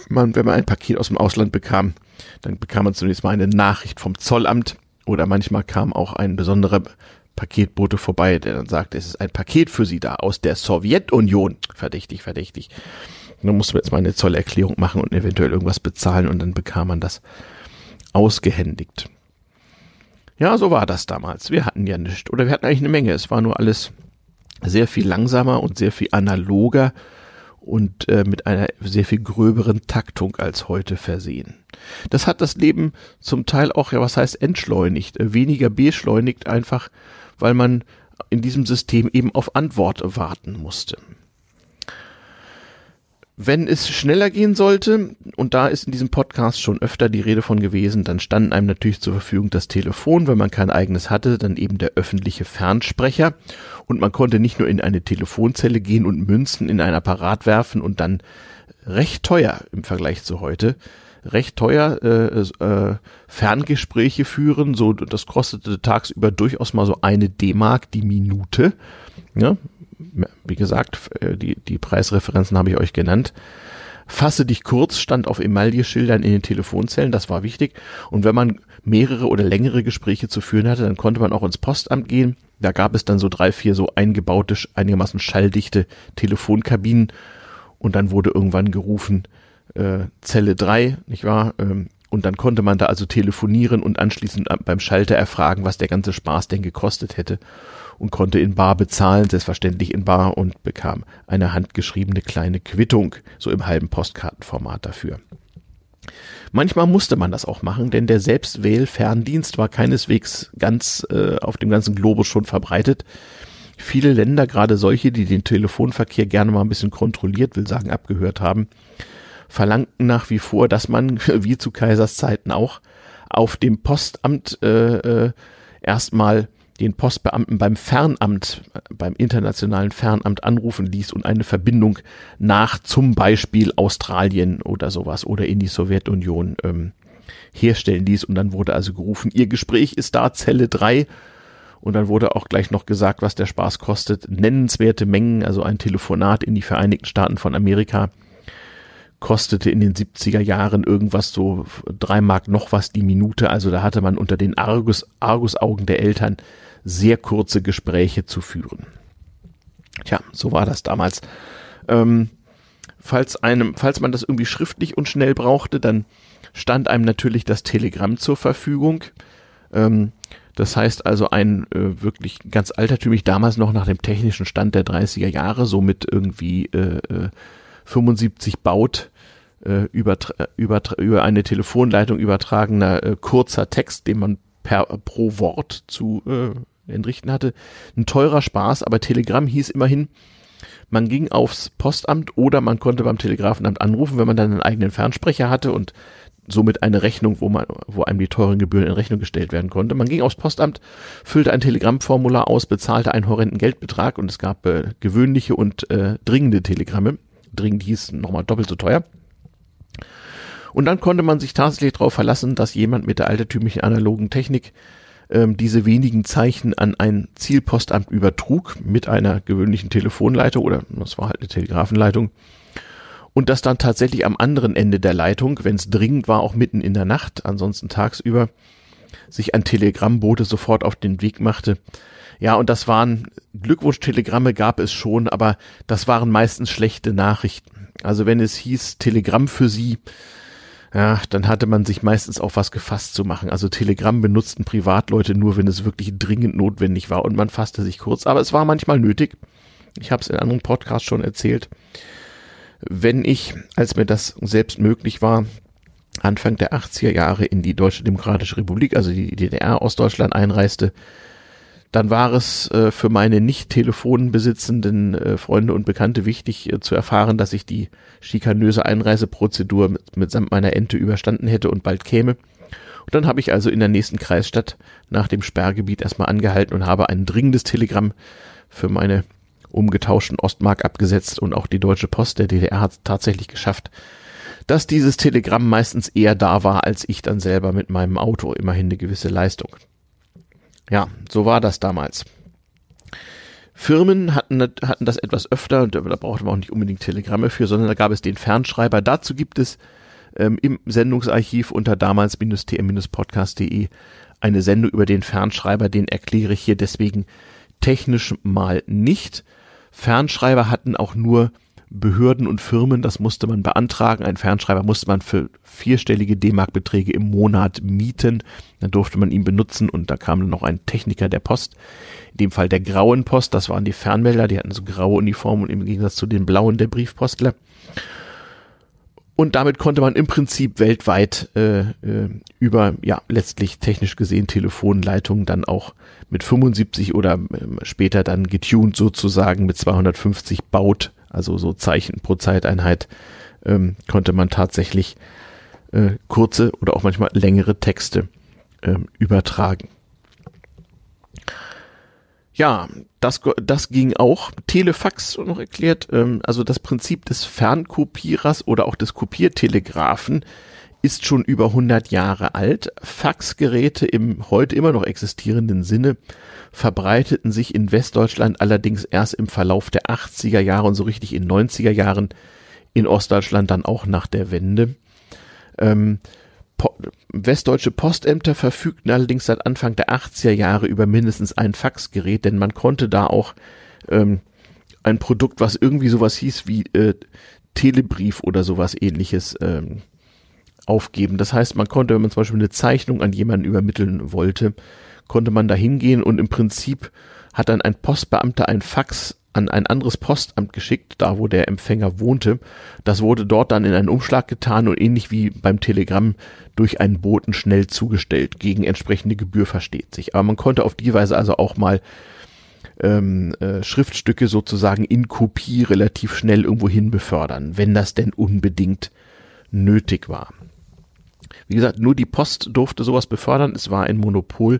man, wenn man ein Paket aus dem Ausland bekam, dann bekam man zunächst mal eine Nachricht vom Zollamt oder manchmal kam auch ein besonderer Paketbote vorbei, der dann sagte, es ist ein Paket für Sie da aus der Sowjetunion. Verdächtig, verdächtig. Dann musste man jetzt mal eine Zollerklärung machen und eventuell irgendwas bezahlen und dann bekam man das ausgehändigt. Ja, so war das damals. Wir hatten ja nichts. Oder wir hatten eigentlich eine Menge. Es war nur alles sehr viel langsamer und sehr viel analoger und äh, mit einer sehr viel gröberen Taktung als heute versehen. Das hat das Leben zum Teil auch, ja, was heißt entschleunigt, äh, weniger beschleunigt, einfach weil man in diesem System eben auf Antwort warten musste. Wenn es schneller gehen sollte, und da ist in diesem Podcast schon öfter die Rede von gewesen, dann standen einem natürlich zur Verfügung das Telefon, wenn man kein eigenes hatte, dann eben der öffentliche Fernsprecher. Und man konnte nicht nur in eine Telefonzelle gehen und Münzen in ein Apparat werfen und dann recht teuer im Vergleich zu heute, recht teuer äh, äh, Ferngespräche führen. So, das kostete tagsüber durchaus mal so eine D-Mark die Minute. Ja, wie gesagt, äh, die, die Preisreferenzen habe ich euch genannt. Fasse dich kurz stand auf Emaille-Schildern in den Telefonzellen, das war wichtig. Und wenn man mehrere oder längere Gespräche zu führen hatte, dann konnte man auch ins Postamt gehen. Da gab es dann so drei, vier so eingebaute, einigermaßen schalldichte Telefonkabinen. Und dann wurde irgendwann gerufen, äh, Zelle drei, nicht wahr? Ähm, und dann konnte man da also telefonieren und anschließend beim Schalter erfragen, was der ganze Spaß denn gekostet hätte und konnte in Bar bezahlen, selbstverständlich in Bar und bekam eine handgeschriebene kleine Quittung, so im halben Postkartenformat dafür. Manchmal musste man das auch machen, denn der Selbstwählferndienst war keineswegs ganz äh, auf dem ganzen Globus schon verbreitet. Viele Länder, gerade solche, die den Telefonverkehr gerne mal ein bisschen kontrolliert, will sagen abgehört haben, verlangten nach wie vor, dass man, wie zu Kaisers Zeiten auch, auf dem Postamt äh, äh, erstmal den Postbeamten beim Fernamt, beim internationalen Fernamt anrufen ließ und eine Verbindung nach zum Beispiel Australien oder sowas oder in die Sowjetunion ähm, herstellen ließ. Und dann wurde also gerufen, Ihr Gespräch ist da, Zelle 3. Und dann wurde auch gleich noch gesagt, was der Spaß kostet. Nennenswerte Mengen, also ein Telefonat in die Vereinigten Staaten von Amerika kostete in den 70er Jahren irgendwas so drei Mark noch was die Minute. Also da hatte man unter den Argus, Argusaugen der Eltern sehr kurze Gespräche zu führen. Tja, so war das damals. Ähm, falls einem, falls man das irgendwie schriftlich und schnell brauchte, dann stand einem natürlich das Telegramm zur Verfügung. Ähm, das heißt also ein äh, wirklich ganz altertümlich, damals noch nach dem technischen Stand der 30er Jahre, so mit irgendwie äh, 75 äh, Baut äh, über, über, über eine Telefonleitung übertragener äh, kurzer Text, den man per pro Wort zu äh, entrichten hatte. Ein teurer Spaß, aber Telegramm hieß immerhin, man ging aufs Postamt oder man konnte beim Telegrafenamt anrufen, wenn man dann einen eigenen Fernsprecher hatte und somit eine Rechnung, wo man, wo einem die teuren Gebühren in Rechnung gestellt werden konnte. Man ging aufs Postamt, füllte ein Telegrammformular aus, bezahlte einen horrenden Geldbetrag und es gab äh, gewöhnliche und äh, dringende Telegramme. Dringend hieß nochmal doppelt so teuer. Und dann konnte man sich tatsächlich darauf verlassen, dass jemand mit der altertümlichen analogen Technik ähm, diese wenigen Zeichen an ein Zielpostamt übertrug mit einer gewöhnlichen Telefonleitung oder das war halt eine Telegrafenleitung und das dann tatsächlich am anderen Ende der Leitung, wenn es dringend war, auch mitten in der Nacht, ansonsten tagsüber, sich ein Telegrammbote sofort auf den Weg machte. Ja, und das waren Glückwunsch-Telegramme gab es schon, aber das waren meistens schlechte Nachrichten. Also wenn es hieß Telegramm für Sie, ja, dann hatte man sich meistens auch was gefasst zu machen. Also Telegram benutzten Privatleute nur, wenn es wirklich dringend notwendig war und man fasste sich kurz. Aber es war manchmal nötig. Ich habe es in anderen Podcasts schon erzählt. Wenn ich, als mir das selbst möglich war, Anfang der 80er Jahre in die Deutsche Demokratische Republik, also die DDR aus Deutschland einreiste, dann war es äh, für meine nicht telefonbesitzenden äh, Freunde und Bekannte wichtig äh, zu erfahren, dass ich die schikanöse Einreiseprozedur mit, mitsamt meiner Ente überstanden hätte und bald käme. Und dann habe ich also in der nächsten Kreisstadt nach dem Sperrgebiet erstmal angehalten und habe ein dringendes Telegramm für meine umgetauschten Ostmark abgesetzt und auch die Deutsche Post der DDR hat tatsächlich geschafft, dass dieses Telegramm meistens eher da war, als ich dann selber mit meinem Auto immerhin eine gewisse Leistung. Ja, so war das damals. Firmen hatten, hatten das etwas öfter, und da brauchte man auch nicht unbedingt Telegramme für, sondern da gab es den Fernschreiber. Dazu gibt es ähm, im Sendungsarchiv unter damals-tm-podcast.de eine Sendung über den Fernschreiber, den erkläre ich hier deswegen technisch mal nicht. Fernschreiber hatten auch nur Behörden und Firmen, das musste man beantragen. Ein Fernschreiber musste man für vierstellige D-Mark-Beträge im Monat mieten. Dann durfte man ihn benutzen und da kam dann noch ein Techniker der Post. In dem Fall der grauen Post, das waren die Fernmelder, die hatten so graue Uniformen und im Gegensatz zu den blauen der Briefpostler. Und damit konnte man im Prinzip weltweit äh, äh, über, ja, letztlich technisch gesehen Telefonleitungen dann auch mit 75 oder äh, später dann getuned sozusagen mit 250 Baut also so Zeichen pro Zeiteinheit, ähm, konnte man tatsächlich äh, kurze oder auch manchmal längere Texte ähm, übertragen. Ja, das, das ging auch. Telefax noch erklärt, ähm, also das Prinzip des Fernkopierers oder auch des Kopiertelegraphen ist schon über 100 Jahre alt. Faxgeräte im heute immer noch existierenden Sinne verbreiteten sich in Westdeutschland allerdings erst im Verlauf der 80er Jahre und so richtig in 90er Jahren in Ostdeutschland dann auch nach der Wende. Ähm, po westdeutsche Postämter verfügten allerdings seit Anfang der 80er Jahre über mindestens ein Faxgerät, denn man konnte da auch ähm, ein Produkt, was irgendwie sowas hieß wie äh, Telebrief oder sowas ähnliches ähm, aufgeben. Das heißt, man konnte, wenn man zum Beispiel eine Zeichnung an jemanden übermitteln wollte, konnte man da hingehen und im Prinzip hat dann ein Postbeamter ein Fax an ein anderes Postamt geschickt, da wo der Empfänger wohnte. Das wurde dort dann in einen Umschlag getan und ähnlich wie beim Telegramm durch einen Boten schnell zugestellt. Gegen entsprechende Gebühr versteht sich. Aber man konnte auf die Weise also auch mal ähm, äh, Schriftstücke sozusagen in Kopie relativ schnell irgendwo hin befördern, wenn das denn unbedingt nötig war. Wie gesagt, nur die Post durfte sowas befördern. Es war ein Monopol.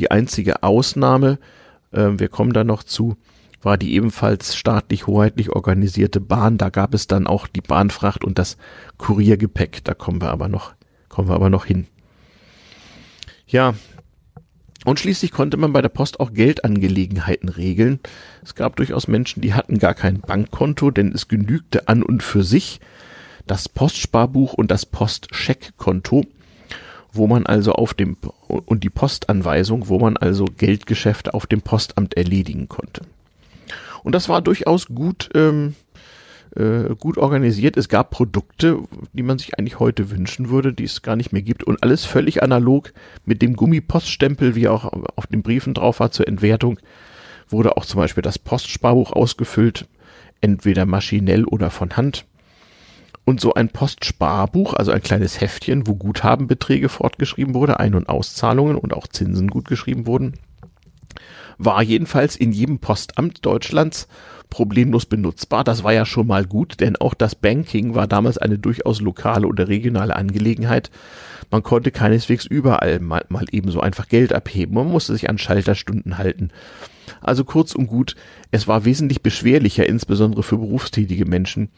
Die einzige Ausnahme, äh, wir kommen da noch zu, war die ebenfalls staatlich hoheitlich organisierte Bahn. Da gab es dann auch die Bahnfracht und das Kuriergepäck. Da kommen wir aber noch, kommen wir aber noch hin. Ja. Und schließlich konnte man bei der Post auch Geldangelegenheiten regeln. Es gab durchaus Menschen, die hatten gar kein Bankkonto, denn es genügte an und für sich das Postsparbuch und das Postscheckkonto, wo man also auf dem und die Postanweisung, wo man also Geldgeschäfte auf dem Postamt erledigen konnte. Und das war durchaus gut, ähm, äh, gut organisiert. Es gab Produkte, die man sich eigentlich heute wünschen würde, die es gar nicht mehr gibt. Und alles völlig analog mit dem Gummipoststempel, wie auch auf den Briefen drauf war zur Entwertung, wurde auch zum Beispiel das Postsparbuch ausgefüllt, entweder maschinell oder von Hand. Und so ein Postsparbuch, also ein kleines Heftchen, wo Guthabenbeträge fortgeschrieben wurde, Ein- und Auszahlungen und auch Zinsen gut geschrieben wurden, war jedenfalls in jedem Postamt Deutschlands problemlos benutzbar. Das war ja schon mal gut, denn auch das Banking war damals eine durchaus lokale oder regionale Angelegenheit. Man konnte keineswegs überall mal, mal ebenso einfach Geld abheben. Man musste sich an Schalterstunden halten. Also kurz und gut, es war wesentlich beschwerlicher, insbesondere für berufstätige Menschen,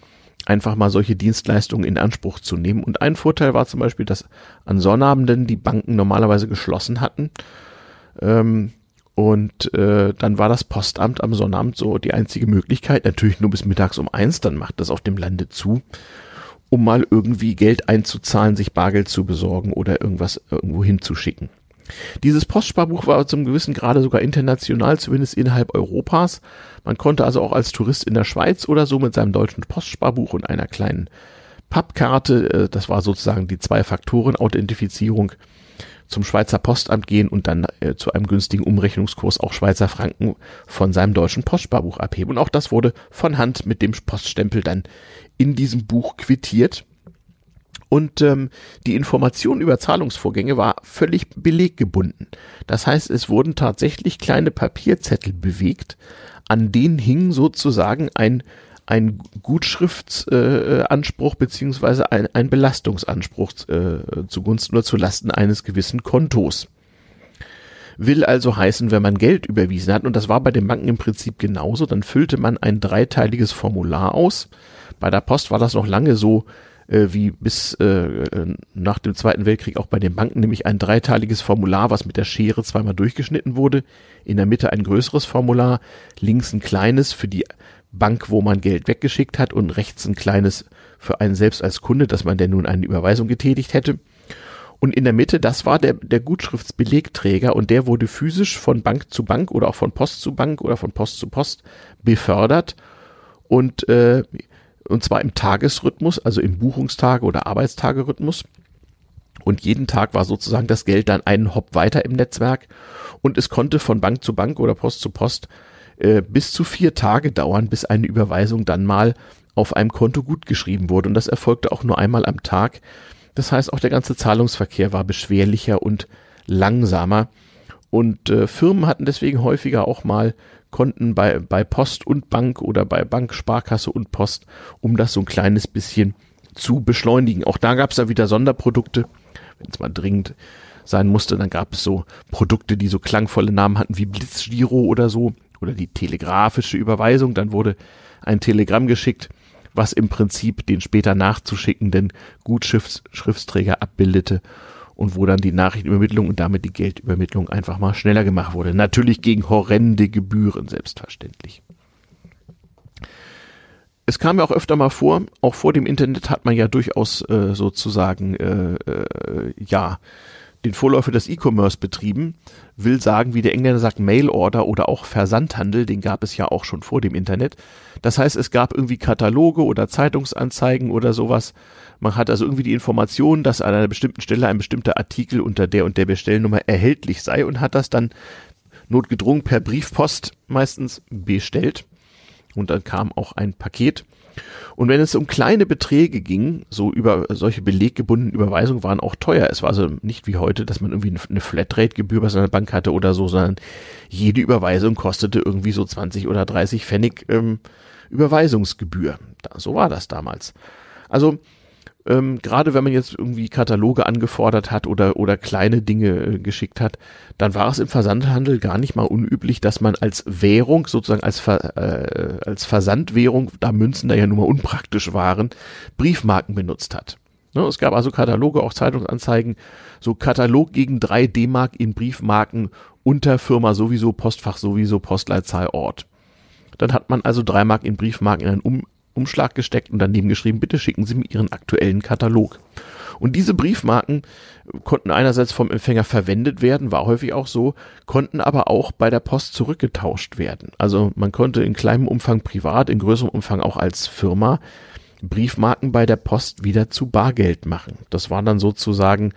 einfach mal solche Dienstleistungen in Anspruch zu nehmen. Und ein Vorteil war zum Beispiel, dass an Sonnabenden die Banken normalerweise geschlossen hatten. Ähm, und äh, dann war das Postamt am Sonnabend so die einzige Möglichkeit, natürlich nur bis mittags um eins, dann macht das auf dem Lande zu, um mal irgendwie Geld einzuzahlen, sich Bargeld zu besorgen oder irgendwas irgendwo hinzuschicken. Dieses Postsparbuch war zum gewissen Grade sogar international, zumindest innerhalb Europas. Man konnte also auch als Tourist in der Schweiz oder so mit seinem deutschen Postsparbuch und einer kleinen Pappkarte, äh, das war sozusagen die Zwei-Faktoren-Authentifizierung, zum Schweizer Postamt gehen und dann äh, zu einem günstigen Umrechnungskurs auch Schweizer Franken von seinem deutschen Postsparbuch abheben. Und auch das wurde von Hand mit dem Poststempel dann in diesem Buch quittiert. Und ähm, die Information über Zahlungsvorgänge war völlig beleggebunden. Das heißt, es wurden tatsächlich kleine Papierzettel bewegt, an denen hing sozusagen ein ein Gutschriftsanspruch äh, beziehungsweise ein, ein Belastungsanspruch äh, zugunsten oder zulasten eines gewissen Kontos. Will also heißen, wenn man Geld überwiesen hat, und das war bei den Banken im Prinzip genauso, dann füllte man ein dreiteiliges Formular aus. Bei der Post war das noch lange so, äh, wie bis äh, nach dem Zweiten Weltkrieg auch bei den Banken, nämlich ein dreiteiliges Formular, was mit der Schere zweimal durchgeschnitten wurde. In der Mitte ein größeres Formular, links ein kleines für die Bank, wo man Geld weggeschickt hat und rechts ein kleines für einen selbst als Kunde, dass man denn nun eine Überweisung getätigt hätte. Und in der Mitte, das war der, der Gutschriftsbelegträger und der wurde physisch von Bank zu Bank oder auch von Post zu Bank oder von Post zu Post befördert und, äh, und zwar im Tagesrhythmus, also im Buchungstage- oder Arbeitstagerhythmus. Und jeden Tag war sozusagen das Geld dann einen Hop weiter im Netzwerk und es konnte von Bank zu Bank oder Post zu Post äh, bis zu vier Tage dauern, bis eine Überweisung dann mal auf einem Konto gutgeschrieben wurde. Und das erfolgte auch nur einmal am Tag. Das heißt, auch der ganze Zahlungsverkehr war beschwerlicher und langsamer. Und äh, Firmen hatten deswegen häufiger auch mal Konten bei, bei Post und Bank oder bei Bank, Sparkasse und Post, um das so ein kleines bisschen zu beschleunigen. Auch da gab es da wieder Sonderprodukte, wenn es mal dringend sein musste. Dann gab es so Produkte, die so klangvolle Namen hatten wie Blitzgiro oder so oder die telegrafische Überweisung. Dann wurde ein Telegramm geschickt, was im Prinzip den später nachzuschickenden Gutschriftsträger abbildete und wo dann die Nachrichtenübermittlung und damit die Geldübermittlung einfach mal schneller gemacht wurde. Natürlich gegen horrende Gebühren, selbstverständlich. Es kam ja auch öfter mal vor, auch vor dem Internet hat man ja durchaus äh, sozusagen, äh, äh, ja, den Vorläufer des E-Commerce betrieben, will sagen, wie der Engländer sagt, Mail-Order oder auch Versandhandel, den gab es ja auch schon vor dem Internet. Das heißt, es gab irgendwie Kataloge oder Zeitungsanzeigen oder sowas. Man hat also irgendwie die Information, dass an einer bestimmten Stelle ein bestimmter Artikel unter der und der Bestellnummer erhältlich sei und hat das dann notgedrungen per Briefpost meistens bestellt. Und dann kam auch ein Paket. Und wenn es um kleine Beträge ging, so über solche beleggebundenen Überweisungen waren auch teuer. Es war also nicht wie heute, dass man irgendwie eine Flatrate-Gebühr bei seiner Bank hatte oder so, sondern jede Überweisung kostete irgendwie so 20 oder 30 Pfennig ähm, Überweisungsgebühr. Da, so war das damals. Also ähm, gerade wenn man jetzt irgendwie Kataloge angefordert hat oder, oder kleine Dinge äh, geschickt hat, dann war es im Versandhandel gar nicht mal unüblich, dass man als Währung, sozusagen als, Ver, äh, als Versandwährung, da Münzen da ja nun mal unpraktisch waren, Briefmarken benutzt hat. Ne, es gab also Kataloge, auch Zeitungsanzeigen, so Katalog gegen drei D-Mark in Briefmarken unter Firma sowieso, Postfach sowieso, Postleitzahl Ort. Dann hat man also drei Mark in Briefmarken in einen um Umschlag gesteckt und daneben geschrieben, bitte schicken Sie mir Ihren aktuellen Katalog. Und diese Briefmarken konnten einerseits vom Empfänger verwendet werden, war häufig auch so, konnten aber auch bei der Post zurückgetauscht werden. Also man konnte in kleinem Umfang privat, in größerem Umfang auch als Firma Briefmarken bei der Post wieder zu Bargeld machen. Das war dann sozusagen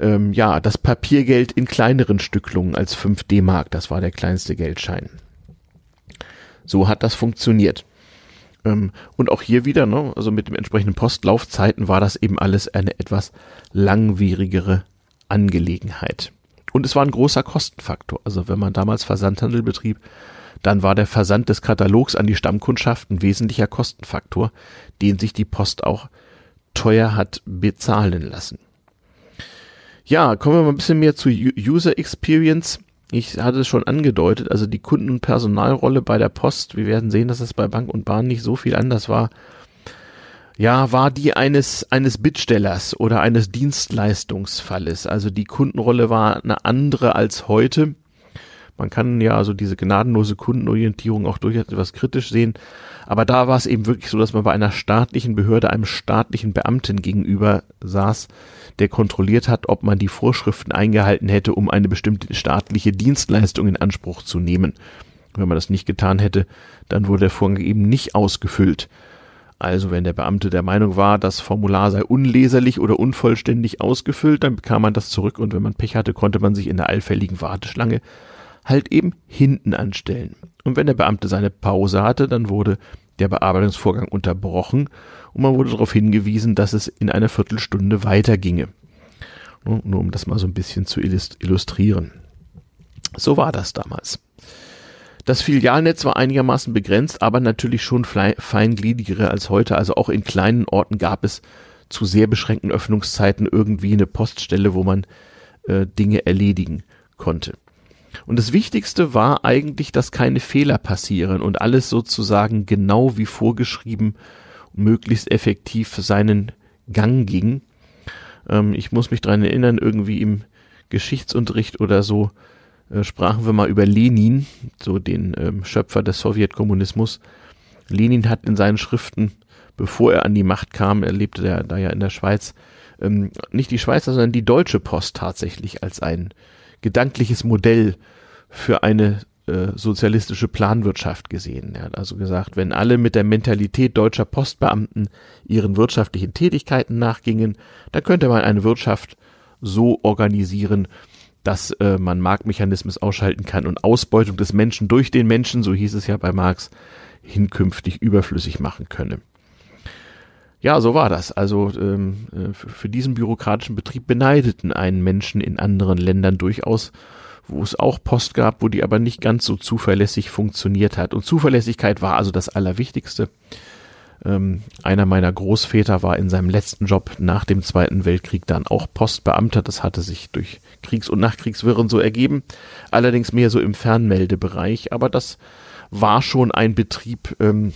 ähm, ja das Papiergeld in kleineren Stücklungen als 5 D-Mark. Das war der kleinste Geldschein. So hat das funktioniert. Ähm, und auch hier wieder, ne, also mit den entsprechenden Postlaufzeiten war das eben alles eine etwas langwierigere Angelegenheit. Und es war ein großer Kostenfaktor. Also wenn man damals Versandhandel betrieb, dann war der Versand des Katalogs an die Stammkundschaft ein wesentlicher Kostenfaktor, den sich die Post auch teuer hat bezahlen lassen. Ja, kommen wir mal ein bisschen mehr zu User Experience ich hatte es schon angedeutet, also die Kunden- und Personalrolle bei der Post, wir werden sehen, dass es bei Bank und Bahn nicht so viel anders war, ja, war die eines, eines Bittstellers oder eines Dienstleistungsfalles. Also die Kundenrolle war eine andere als heute. Man kann ja also diese gnadenlose Kundenorientierung auch durchaus etwas kritisch sehen. Aber da war es eben wirklich so, dass man bei einer staatlichen Behörde einem staatlichen Beamten gegenüber saß, der kontrolliert hat, ob man die Vorschriften eingehalten hätte, um eine bestimmte staatliche Dienstleistung in Anspruch zu nehmen. Wenn man das nicht getan hätte, dann wurde der Vorgang eben nicht ausgefüllt. Also wenn der Beamte der Meinung war, das Formular sei unleserlich oder unvollständig ausgefüllt, dann bekam man das zurück und wenn man Pech hatte, konnte man sich in der allfälligen Warteschlange halt eben hinten anstellen. Und wenn der Beamte seine Pause hatte, dann wurde der Bearbeitungsvorgang unterbrochen und man wurde darauf hingewiesen, dass es in einer Viertelstunde weiterginge. Nur um das mal so ein bisschen zu illustrieren. So war das damals. Das Filialnetz war einigermaßen begrenzt, aber natürlich schon feingliedrigere als heute. Also auch in kleinen Orten gab es zu sehr beschränkten Öffnungszeiten irgendwie eine Poststelle, wo man äh, Dinge erledigen konnte. Und das Wichtigste war eigentlich, dass keine Fehler passieren und alles sozusagen genau wie vorgeschrieben möglichst effektiv seinen Gang ging. Ähm, ich muss mich dran erinnern, irgendwie im Geschichtsunterricht oder so äh, sprachen wir mal über Lenin, so den ähm, Schöpfer des Sowjetkommunismus. Lenin hat in seinen Schriften, bevor er an die Macht kam, er lebte da, da ja in der Schweiz, ähm, nicht die Schweizer, sondern die Deutsche Post tatsächlich als ein gedankliches Modell für eine äh, sozialistische Planwirtschaft gesehen. Er hat also gesagt, wenn alle mit der Mentalität deutscher Postbeamten ihren wirtschaftlichen Tätigkeiten nachgingen, dann könnte man eine Wirtschaft so organisieren, dass äh, man Marktmechanismus ausschalten kann und Ausbeutung des Menschen durch den Menschen, so hieß es ja bei Marx, hinkünftig überflüssig machen könne. Ja, so war das. Also ähm, äh, für diesen bürokratischen Betrieb beneideten einen Menschen in anderen Ländern durchaus, wo es auch Post gab, wo die aber nicht ganz so zuverlässig funktioniert hat. Und Zuverlässigkeit war also das Allerwichtigste. Ähm, einer meiner Großväter war in seinem letzten Job nach dem Zweiten Weltkrieg dann auch Postbeamter. Das hatte sich durch Kriegs- und Nachkriegswirren so ergeben. Allerdings mehr so im Fernmeldebereich. Aber das war schon ein Betrieb, ähm,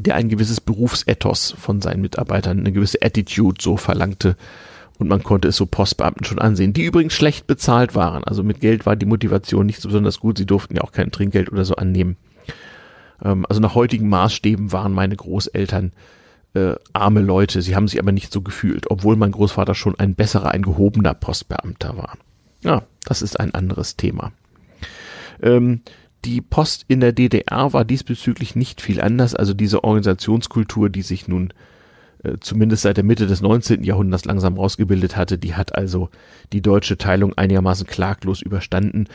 der ein gewisses Berufsethos von seinen Mitarbeitern, eine gewisse Attitude so verlangte. Und man konnte es so Postbeamten schon ansehen, die übrigens schlecht bezahlt waren. Also mit Geld war die Motivation nicht so besonders gut. Sie durften ja auch kein Trinkgeld oder so annehmen. Ähm, also nach heutigen Maßstäben waren meine Großeltern äh, arme Leute. Sie haben sich aber nicht so gefühlt, obwohl mein Großvater schon ein besserer, ein gehobener Postbeamter war. Ja, das ist ein anderes Thema. Ähm, die Post in der DDR war diesbezüglich nicht viel anders. Also diese Organisationskultur, die sich nun äh, zumindest seit der Mitte des 19. Jahrhunderts langsam rausgebildet hatte, die hat also die deutsche Teilung einigermaßen klaglos überstanden.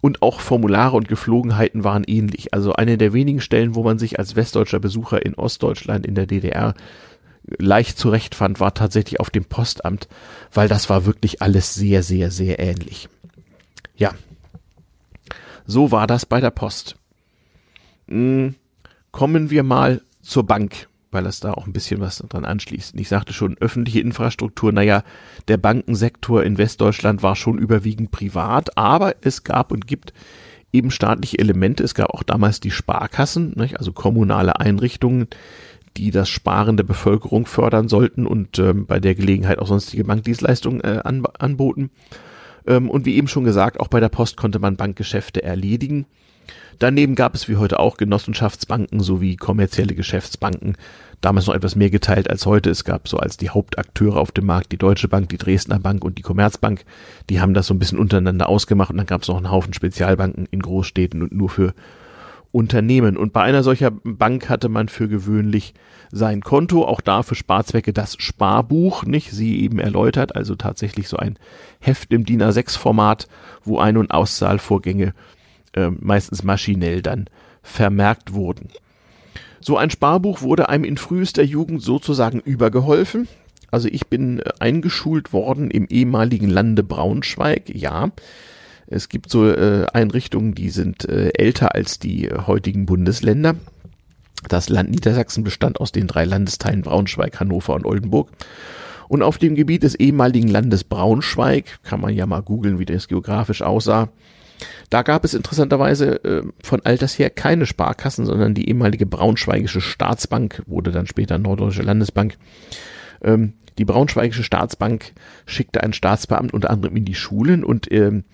und auch Formulare und Geflogenheiten waren ähnlich. Also eine der wenigen Stellen, wo man sich als westdeutscher Besucher in Ostdeutschland in der DDR leicht zurechtfand, war tatsächlich auf dem Postamt, weil das war wirklich alles sehr, sehr, sehr ähnlich. Ja, so war das bei der Post. Hm, kommen wir mal zur Bank weil das da auch ein bisschen was dran anschließt. Ich sagte schon, öffentliche Infrastruktur, naja, der Bankensektor in Westdeutschland war schon überwiegend privat, aber es gab und gibt eben staatliche Elemente. Es gab auch damals die Sparkassen, nicht? also kommunale Einrichtungen, die das Sparen der Bevölkerung fördern sollten und ähm, bei der Gelegenheit auch sonstige Bankdienstleistungen äh, an, anboten. Ähm, und wie eben schon gesagt, auch bei der Post konnte man Bankgeschäfte erledigen. Daneben gab es wie heute auch Genossenschaftsbanken sowie kommerzielle Geschäftsbanken, damals noch etwas mehr geteilt als heute. Es gab so als die Hauptakteure auf dem Markt die Deutsche Bank, die Dresdner Bank und die Commerzbank. Die haben das so ein bisschen untereinander ausgemacht und dann gab es noch einen Haufen Spezialbanken in Großstädten und nur für Unternehmen. Und bei einer solcher Bank hatte man für gewöhnlich sein Konto, auch da für Sparzwecke das Sparbuch, nicht? Sie eben erläutert, also tatsächlich so ein Heft im DIN A6 Format, wo Ein- und Auszahlvorgänge äh, meistens maschinell dann vermerkt wurden. So ein Sparbuch wurde einem in frühester Jugend sozusagen übergeholfen. Also ich bin äh, eingeschult worden im ehemaligen Lande Braunschweig, ja. Es gibt so äh, Einrichtungen, die sind äh, älter als die äh, heutigen Bundesländer. Das Land Niedersachsen bestand aus den drei Landesteilen Braunschweig, Hannover und Oldenburg. Und auf dem Gebiet des ehemaligen Landes Braunschweig, kann man ja mal googeln, wie das geografisch aussah, da gab es interessanterweise äh, von alters her keine Sparkassen, sondern die ehemalige Braunschweigische Staatsbank wurde dann später Norddeutsche Landesbank. Ähm, die Braunschweigische Staatsbank schickte einen Staatsbeamten unter anderem in die Schulen und ähm,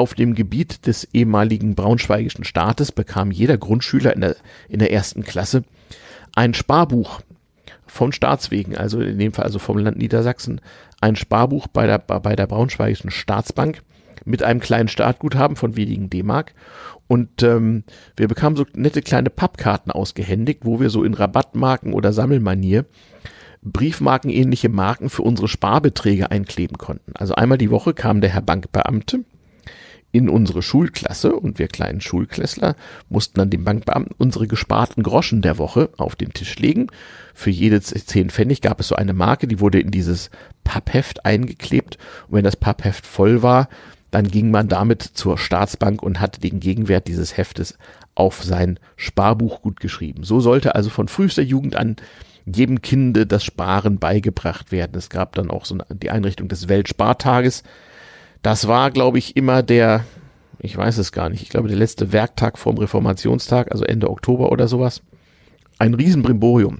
auf dem Gebiet des ehemaligen Braunschweigischen Staates bekam jeder Grundschüler in der, in der ersten Klasse ein Sparbuch von Staatswegen, also in dem Fall also vom Land Niedersachsen, ein Sparbuch bei der, bei der Braunschweigischen Staatsbank mit einem kleinen Startguthaben von wenigen D-Mark. Und ähm, wir bekamen so nette kleine Pappkarten ausgehändigt, wo wir so in Rabattmarken oder Sammelmanier Briefmarkenähnliche Marken für unsere Sparbeträge einkleben konnten. Also einmal die Woche kam der Herr Bankbeamte in unsere Schulklasse und wir kleinen Schulklässler mussten dann dem Bankbeamten unsere gesparten Groschen der Woche auf den Tisch legen. Für jede zehn Pfennig gab es so eine Marke, die wurde in dieses Pappheft eingeklebt und wenn das Pappheft voll war, dann ging man damit zur Staatsbank und hatte den Gegenwert dieses Heftes auf sein Sparbuch gut geschrieben. So sollte also von frühester Jugend an jedem Kinde das Sparen beigebracht werden. Es gab dann auch so die Einrichtung des Weltspartages. Das war, glaube ich, immer der, ich weiß es gar nicht, ich glaube der letzte Werktag vorm Reformationstag, also Ende Oktober oder sowas. Ein Riesenbrimborium.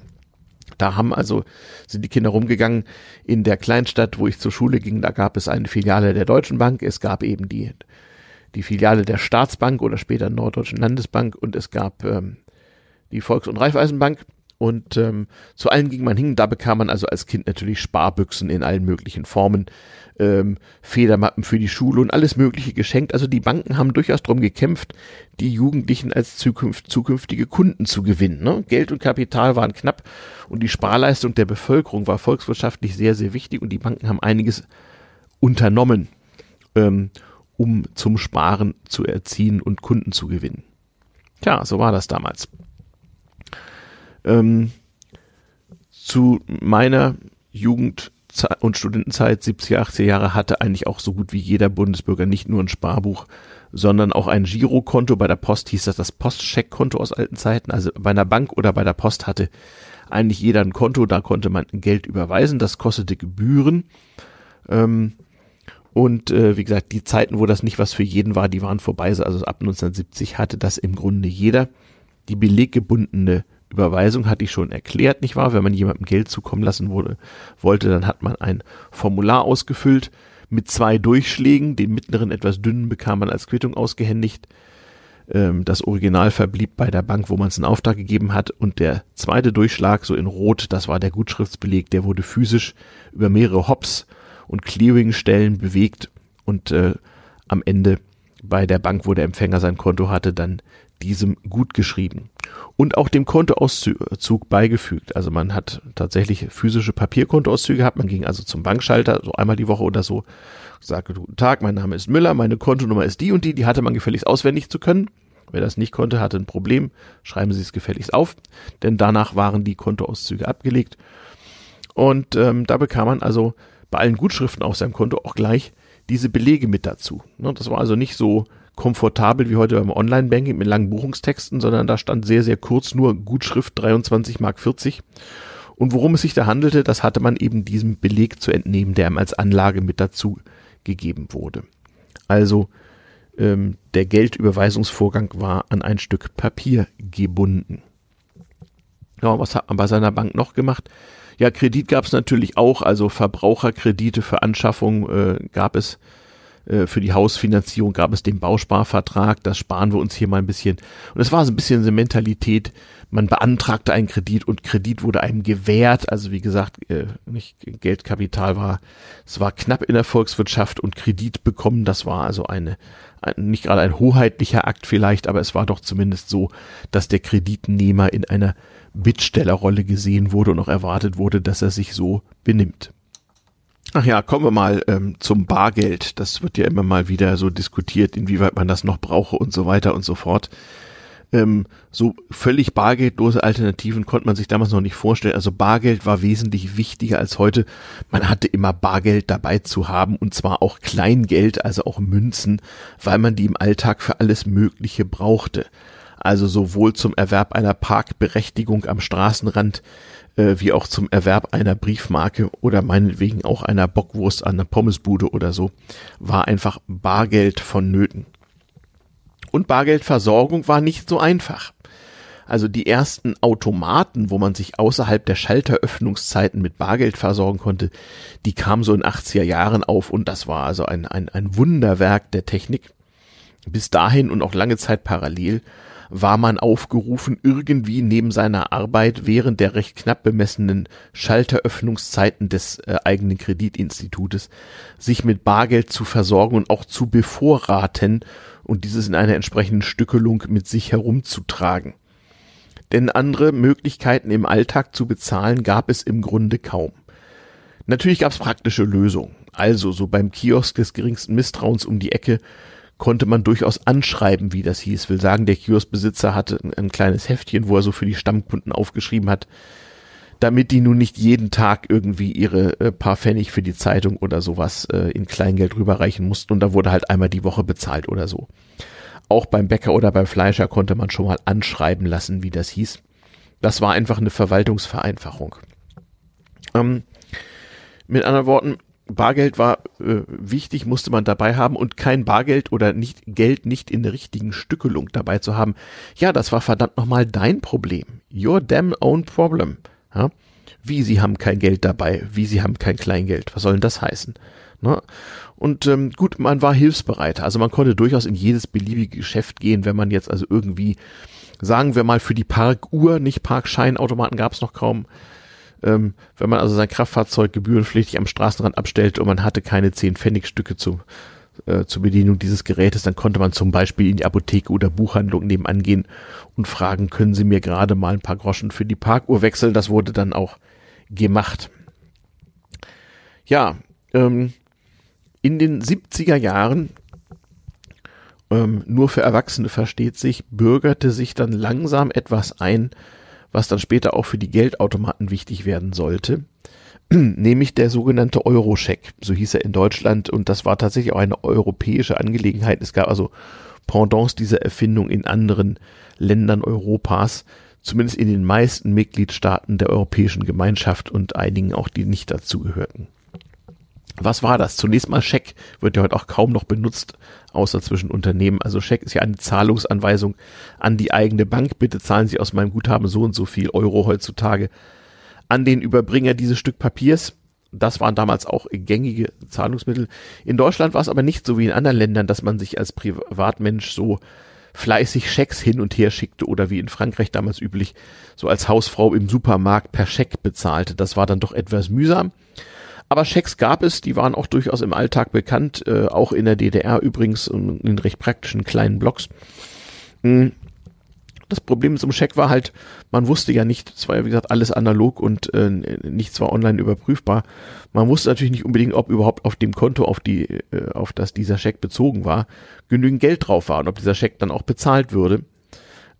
Da haben also, sind die Kinder rumgegangen in der Kleinstadt, wo ich zur Schule ging, da gab es eine Filiale der Deutschen Bank, es gab eben die, die Filiale der Staatsbank oder später Norddeutschen Landesbank und es gab ähm, die Volks- und Raiffeisenbank und ähm, zu allen ging man hin. Da bekam man also als Kind natürlich Sparbüchsen in allen möglichen Formen ähm, Federmappen für die Schule und alles Mögliche geschenkt. Also die Banken haben durchaus darum gekämpft, die Jugendlichen als zukünft, zukünftige Kunden zu gewinnen. Ne? Geld und Kapital waren knapp und die Sparleistung der Bevölkerung war volkswirtschaftlich sehr, sehr wichtig und die Banken haben einiges unternommen, ähm, um zum Sparen zu erziehen und Kunden zu gewinnen. Tja, so war das damals. Ähm, zu meiner Jugend und Studentenzeit 70er, 80er Jahre hatte eigentlich auch so gut wie jeder Bundesbürger nicht nur ein Sparbuch, sondern auch ein Girokonto. Bei der Post hieß das das Postcheckkonto aus alten Zeiten. Also bei einer Bank oder bei der Post hatte eigentlich jeder ein Konto, da konnte man Geld überweisen. Das kostete Gebühren. Ähm, und äh, wie gesagt, die Zeiten, wo das nicht was für jeden war, die waren vorbei. Also ab 1970 hatte das im Grunde jeder. Die beleggebundene Überweisung hatte ich schon erklärt, nicht wahr? Wenn man jemandem Geld zukommen lassen wurde, wollte, dann hat man ein Formular ausgefüllt mit zwei Durchschlägen. Den mittleren etwas dünnen bekam man als Quittung ausgehändigt. Ähm, das Original verblieb bei der Bank, wo man es in Auftrag gegeben hat. Und der zweite Durchschlag, so in Rot, das war der Gutschriftsbeleg, der wurde physisch über mehrere Hops und Clearingstellen bewegt und äh, am Ende bei der Bank, wo der Empfänger sein Konto hatte, dann diesem gut geschrieben. Und auch dem Kontoauszug beigefügt. Also man hat tatsächlich physische Papierkontoauszüge gehabt. Man ging also zum Bankschalter, so einmal die Woche oder so, sagte, guten Tag, mein Name ist Müller, meine Kontonummer ist die und die, die hatte man gefälligst auswendig zu können. Wer das nicht konnte, hatte ein Problem. Schreiben Sie es gefälligst auf, denn danach waren die Kontoauszüge abgelegt. Und ähm, da bekam man also bei allen Gutschriften auf seinem Konto auch gleich diese Belege mit dazu. Ne, das war also nicht so komfortabel wie heute beim Online-Banking mit langen Buchungstexten, sondern da stand sehr, sehr kurz nur Gutschrift 23 Mark 40. Und worum es sich da handelte, das hatte man eben diesem Beleg zu entnehmen, der ihm als Anlage mit dazu gegeben wurde. Also ähm, der Geldüberweisungsvorgang war an ein Stück Papier gebunden. Ja, was hat man bei seiner Bank noch gemacht? Ja, Kredit gab es natürlich auch, also Verbraucherkredite für Anschaffung äh, gab es für die Hausfinanzierung gab es den Bausparvertrag, das sparen wir uns hier mal ein bisschen. Und es war so ein bisschen eine Mentalität, man beantragte einen Kredit und Kredit wurde einem gewährt. Also wie gesagt, äh, nicht Geldkapital war, es war knapp in der Volkswirtschaft und Kredit bekommen, das war also eine, ein, nicht gerade ein hoheitlicher Akt vielleicht, aber es war doch zumindest so, dass der Kreditnehmer in einer Bittstellerrolle gesehen wurde und auch erwartet wurde, dass er sich so benimmt. Ach ja, kommen wir mal ähm, zum Bargeld. Das wird ja immer mal wieder so diskutiert, inwieweit man das noch brauche und so weiter und so fort. Ähm, so völlig bargeldlose Alternativen konnte man sich damals noch nicht vorstellen. Also Bargeld war wesentlich wichtiger als heute. Man hatte immer Bargeld dabei zu haben und zwar auch Kleingeld, also auch Münzen, weil man die im Alltag für alles Mögliche brauchte. Also sowohl zum Erwerb einer Parkberechtigung am Straßenrand äh, wie auch zum Erwerb einer Briefmarke oder meinetwegen auch einer Bockwurst an der Pommesbude oder so, war einfach Bargeld vonnöten. Und Bargeldversorgung war nicht so einfach. Also die ersten Automaten, wo man sich außerhalb der Schalteröffnungszeiten mit Bargeld versorgen konnte, die kamen so in 80er Jahren auf und das war also ein, ein, ein Wunderwerk der Technik. Bis dahin und auch lange Zeit parallel war man aufgerufen, irgendwie neben seiner Arbeit während der recht knapp bemessenen Schalteröffnungszeiten des äh, eigenen Kreditinstitutes sich mit Bargeld zu versorgen und auch zu bevorraten und dieses in einer entsprechenden Stückelung mit sich herumzutragen. Denn andere Möglichkeiten im Alltag zu bezahlen gab es im Grunde kaum. Natürlich gab es praktische Lösungen. Also so beim Kiosk des geringsten Misstrauens um die Ecke konnte man durchaus anschreiben, wie das hieß. Will sagen, der Kioskbesitzer hatte ein, ein kleines Heftchen, wo er so für die Stammkunden aufgeschrieben hat, damit die nun nicht jeden Tag irgendwie ihre äh, paar Pfennig für die Zeitung oder sowas äh, in Kleingeld rüberreichen mussten und da wurde halt einmal die Woche bezahlt oder so. Auch beim Bäcker oder beim Fleischer konnte man schon mal anschreiben lassen, wie das hieß. Das war einfach eine Verwaltungsvereinfachung. Ähm, mit anderen Worten, Bargeld war äh, wichtig, musste man dabei haben und kein Bargeld oder nicht Geld nicht in der richtigen Stückelung dabei zu haben. Ja, das war verdammt nochmal dein Problem. Your damn own problem. Ja? Wie sie haben kein Geld dabei, wie sie haben kein Kleingeld. Was soll denn das heißen? Ne? Und ähm, gut, man war hilfsbereit. Also man konnte durchaus in jedes beliebige Geschäft gehen, wenn man jetzt also irgendwie, sagen wir mal, für die Parkuhr, nicht Parkscheinautomaten gab es noch kaum, ähm, wenn man also sein Kraftfahrzeug gebührenpflichtig am Straßenrand abstellt und man hatte keine 10 Pfennigstücke zu, äh, zur Bedienung dieses Gerätes, dann konnte man zum Beispiel in die Apotheke oder Buchhandlung nebenan gehen und fragen, können Sie mir gerade mal ein paar Groschen für die Parkuhr wechseln? Das wurde dann auch gemacht. Ja, ähm, in den 70er Jahren ähm, nur für Erwachsene versteht sich, bürgerte sich dann langsam etwas ein, was dann später auch für die Geldautomaten wichtig werden sollte, nämlich der sogenannte Euro-Scheck. So hieß er in Deutschland und das war tatsächlich auch eine europäische Angelegenheit. Es gab also Pendants dieser Erfindung in anderen Ländern Europas, zumindest in den meisten Mitgliedstaaten der Europäischen Gemeinschaft und einigen auch, die nicht dazugehörten. Was war das? Zunächst mal Scheck wird ja heute auch kaum noch benutzt, außer zwischen Unternehmen. Also Scheck ist ja eine Zahlungsanweisung an die eigene Bank. Bitte zahlen Sie aus meinem Guthaben so und so viel Euro heutzutage an den Überbringer dieses Stück Papiers. Das waren damals auch gängige Zahlungsmittel. In Deutschland war es aber nicht so wie in anderen Ländern, dass man sich als Privatmensch so fleißig Schecks hin und her schickte oder wie in Frankreich damals üblich so als Hausfrau im Supermarkt per Scheck bezahlte. Das war dann doch etwas mühsam. Aber Schecks gab es, die waren auch durchaus im Alltag bekannt, äh, auch in der DDR übrigens in recht praktischen kleinen Blocks. Mhm. Das Problem einem Scheck war halt, man wusste ja nicht, es war ja wie gesagt alles analog und äh, nichts war online überprüfbar. Man wusste natürlich nicht unbedingt, ob überhaupt auf dem Konto, auf die, äh, auf das dieser Scheck bezogen war, genügend Geld drauf war und ob dieser Scheck dann auch bezahlt würde.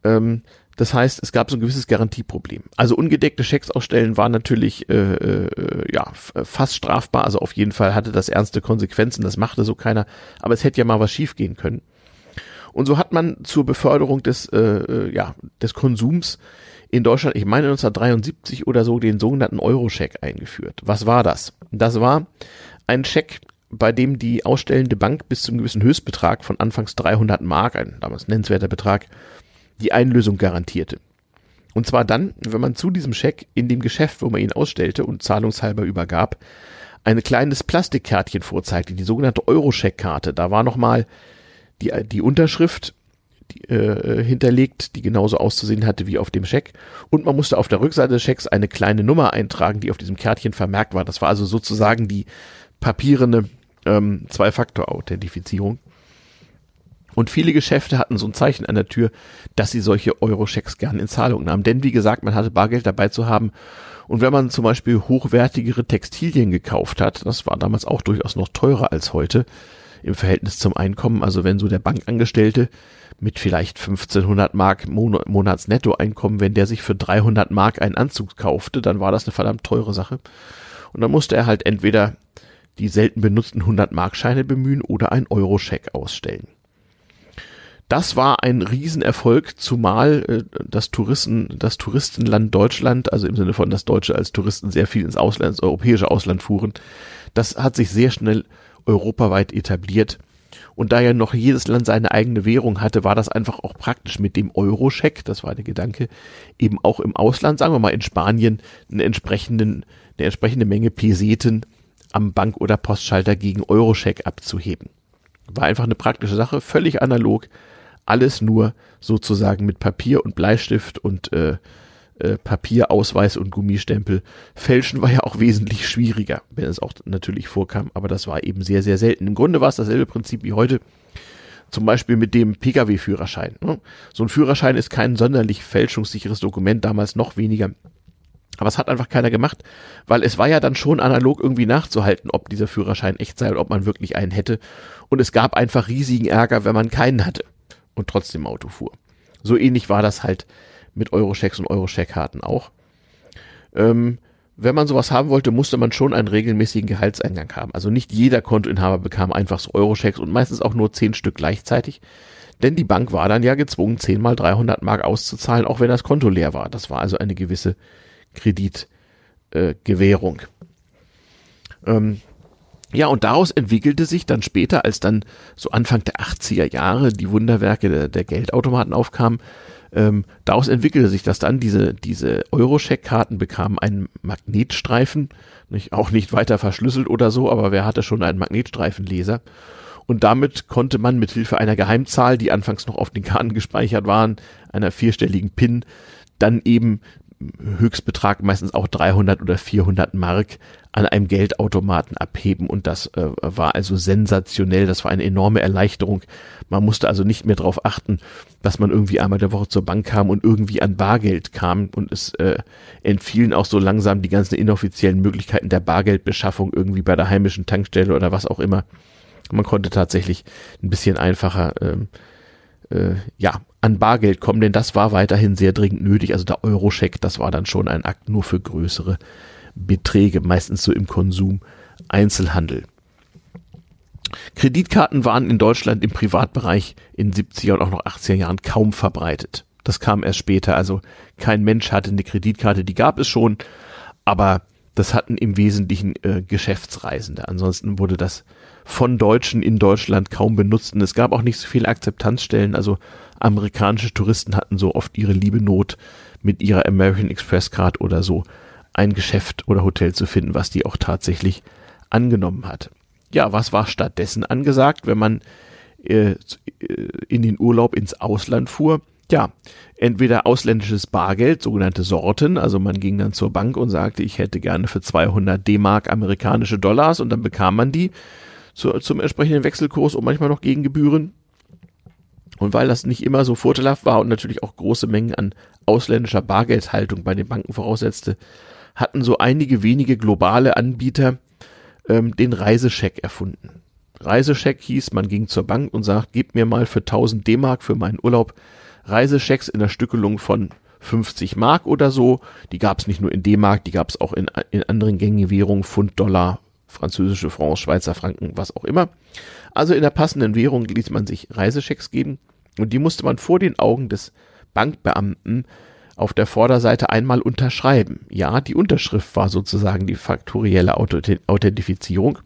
Ähm, das heißt, es gab so ein gewisses Garantieproblem. Also ungedeckte Schecks ausstellen war natürlich äh, äh, ja fast strafbar. Also auf jeden Fall hatte das ernste Konsequenzen. Das machte so keiner. Aber es hätte ja mal was schiefgehen können. Und so hat man zur Beförderung des äh, äh ja des Konsums in Deutschland, ich meine 1973 oder so, den sogenannten Euro-Scheck eingeführt. Was war das? Das war ein Scheck, bei dem die ausstellende Bank bis zum gewissen Höchstbetrag von anfangs 300 Mark, ein damals nennenswerter Betrag, die Einlösung garantierte. Und zwar dann, wenn man zu diesem Scheck in dem Geschäft, wo man ihn ausstellte und zahlungshalber übergab, ein kleines Plastikkärtchen vorzeigte, die sogenannte Euro-Scheck-Karte. Da war nochmal die, die Unterschrift die, äh, hinterlegt, die genauso auszusehen hatte wie auf dem Scheck. Und man musste auf der Rückseite des Schecks eine kleine Nummer eintragen, die auf diesem Kärtchen vermerkt war. Das war also sozusagen die papierende ähm, Zwei-Faktor-Authentifizierung. Und viele Geschäfte hatten so ein Zeichen an der Tür, dass sie solche Euro-Schecks gern in Zahlung nahmen. Denn wie gesagt, man hatte Bargeld dabei zu haben. Und wenn man zum Beispiel hochwertigere Textilien gekauft hat, das war damals auch durchaus noch teurer als heute im Verhältnis zum Einkommen. Also wenn so der Bankangestellte mit vielleicht 1500 Mark Mon Monatsnettoeinkommen, wenn der sich für 300 Mark einen Anzug kaufte, dann war das eine verdammt teure Sache. Und dann musste er halt entweder die selten benutzten 100 Mark Scheine bemühen oder einen Euro-Scheck ausstellen. Das war ein Riesenerfolg, zumal äh, das Touristen, das Touristenland Deutschland, also im Sinne von, dass Deutsche als Touristen sehr viel ins Ausland, ins europäische Ausland fuhren, das hat sich sehr schnell europaweit etabliert. Und da ja noch jedes Land seine eigene Währung hatte, war das einfach auch praktisch mit dem Euro-Scheck, das war der Gedanke, eben auch im Ausland, sagen wir mal in Spanien, eine, entsprechenden, eine entsprechende Menge Peseten am Bank- oder Postschalter gegen Euro-Scheck abzuheben. War einfach eine praktische Sache, völlig analog, alles nur sozusagen mit Papier und Bleistift und äh, äh, Papierausweis und Gummistempel. Fälschen war ja auch wesentlich schwieriger, wenn es auch natürlich vorkam, aber das war eben sehr, sehr selten. Im Grunde war es dasselbe Prinzip wie heute. Zum Beispiel mit dem Pkw-Führerschein. Ne? So ein Führerschein ist kein sonderlich fälschungssicheres Dokument, damals noch weniger. Aber es hat einfach keiner gemacht, weil es war ja dann schon analog irgendwie nachzuhalten, ob dieser Führerschein echt sei und ob man wirklich einen hätte. Und es gab einfach riesigen Ärger, wenn man keinen hatte und trotzdem Auto fuhr. So ähnlich war das halt mit Eurochecks und Eurocheck-Karten auch. Ähm, wenn man sowas haben wollte, musste man schon einen regelmäßigen Gehaltseingang haben. Also nicht jeder Kontoinhaber bekam einfach so Eurochecks und meistens auch nur zehn Stück gleichzeitig. Denn die Bank war dann ja gezwungen, 10 mal 300 Mark auszuzahlen, auch wenn das Konto leer war. Das war also eine gewisse Kreditgewährung. Äh, ähm, ja, und daraus entwickelte sich dann später, als dann so Anfang der 80er Jahre die Wunderwerke der, der Geldautomaten aufkamen, ähm, daraus entwickelte sich das dann, diese, diese Eurocheck-Karten bekamen einen Magnetstreifen, nicht, auch nicht weiter verschlüsselt oder so, aber wer hatte schon einen Magnetstreifenleser? Und damit konnte man mit Hilfe einer Geheimzahl, die anfangs noch auf den Karten gespeichert waren, einer vierstelligen PIN, dann eben Höchstbetrag, meistens auch 300 oder 400 Mark, an einem Geldautomaten abheben und das äh, war also sensationell, das war eine enorme Erleichterung. Man musste also nicht mehr darauf achten, dass man irgendwie einmal der Woche zur Bank kam und irgendwie an Bargeld kam und es äh, entfielen auch so langsam die ganzen inoffiziellen Möglichkeiten der Bargeldbeschaffung irgendwie bei der heimischen Tankstelle oder was auch immer. Man konnte tatsächlich ein bisschen einfacher ähm, äh, ja, an Bargeld kommen, denn das war weiterhin sehr dringend nötig. Also der Euroscheck, das war dann schon ein Akt nur für größere Beträge, meistens so im Konsum, Einzelhandel. Kreditkarten waren in Deutschland im Privatbereich in 70er und auch noch 80er Jahren kaum verbreitet. Das kam erst später, also kein Mensch hatte eine Kreditkarte, die gab es schon, aber das hatten im Wesentlichen äh, Geschäftsreisende. Ansonsten wurde das von Deutschen in Deutschland kaum benutzt und es gab auch nicht so viele Akzeptanzstellen, also amerikanische Touristen hatten so oft ihre liebe Not mit ihrer American Express Card oder so ein Geschäft oder Hotel zu finden, was die auch tatsächlich angenommen hat. Ja, was war stattdessen angesagt, wenn man äh, in den Urlaub ins Ausland fuhr? Ja, entweder ausländisches Bargeld, sogenannte Sorten, also man ging dann zur Bank und sagte, ich hätte gerne für 200 D-Mark amerikanische Dollars und dann bekam man die zu, zum entsprechenden Wechselkurs und manchmal noch gegen Gebühren. Und weil das nicht immer so vorteilhaft war und natürlich auch große Mengen an ausländischer Bargeldhaltung bei den Banken voraussetzte, hatten so einige wenige globale Anbieter ähm, den Reisescheck erfunden. Reisescheck hieß, man ging zur Bank und sagt, gib mir mal für 1000 D-Mark für meinen Urlaub Reisechecks in der Stückelung von 50 Mark oder so. Die gab es nicht nur in D-Mark, die gab es auch in, in anderen gängigen Währungen, Pfund, Dollar, französische Francs, Schweizer Franken, was auch immer. Also in der passenden Währung ließ man sich Reisechecks geben und die musste man vor den Augen des Bankbeamten auf der Vorderseite einmal unterschreiben. Ja, die Unterschrift war sozusagen die faktorielle Authentifizierung.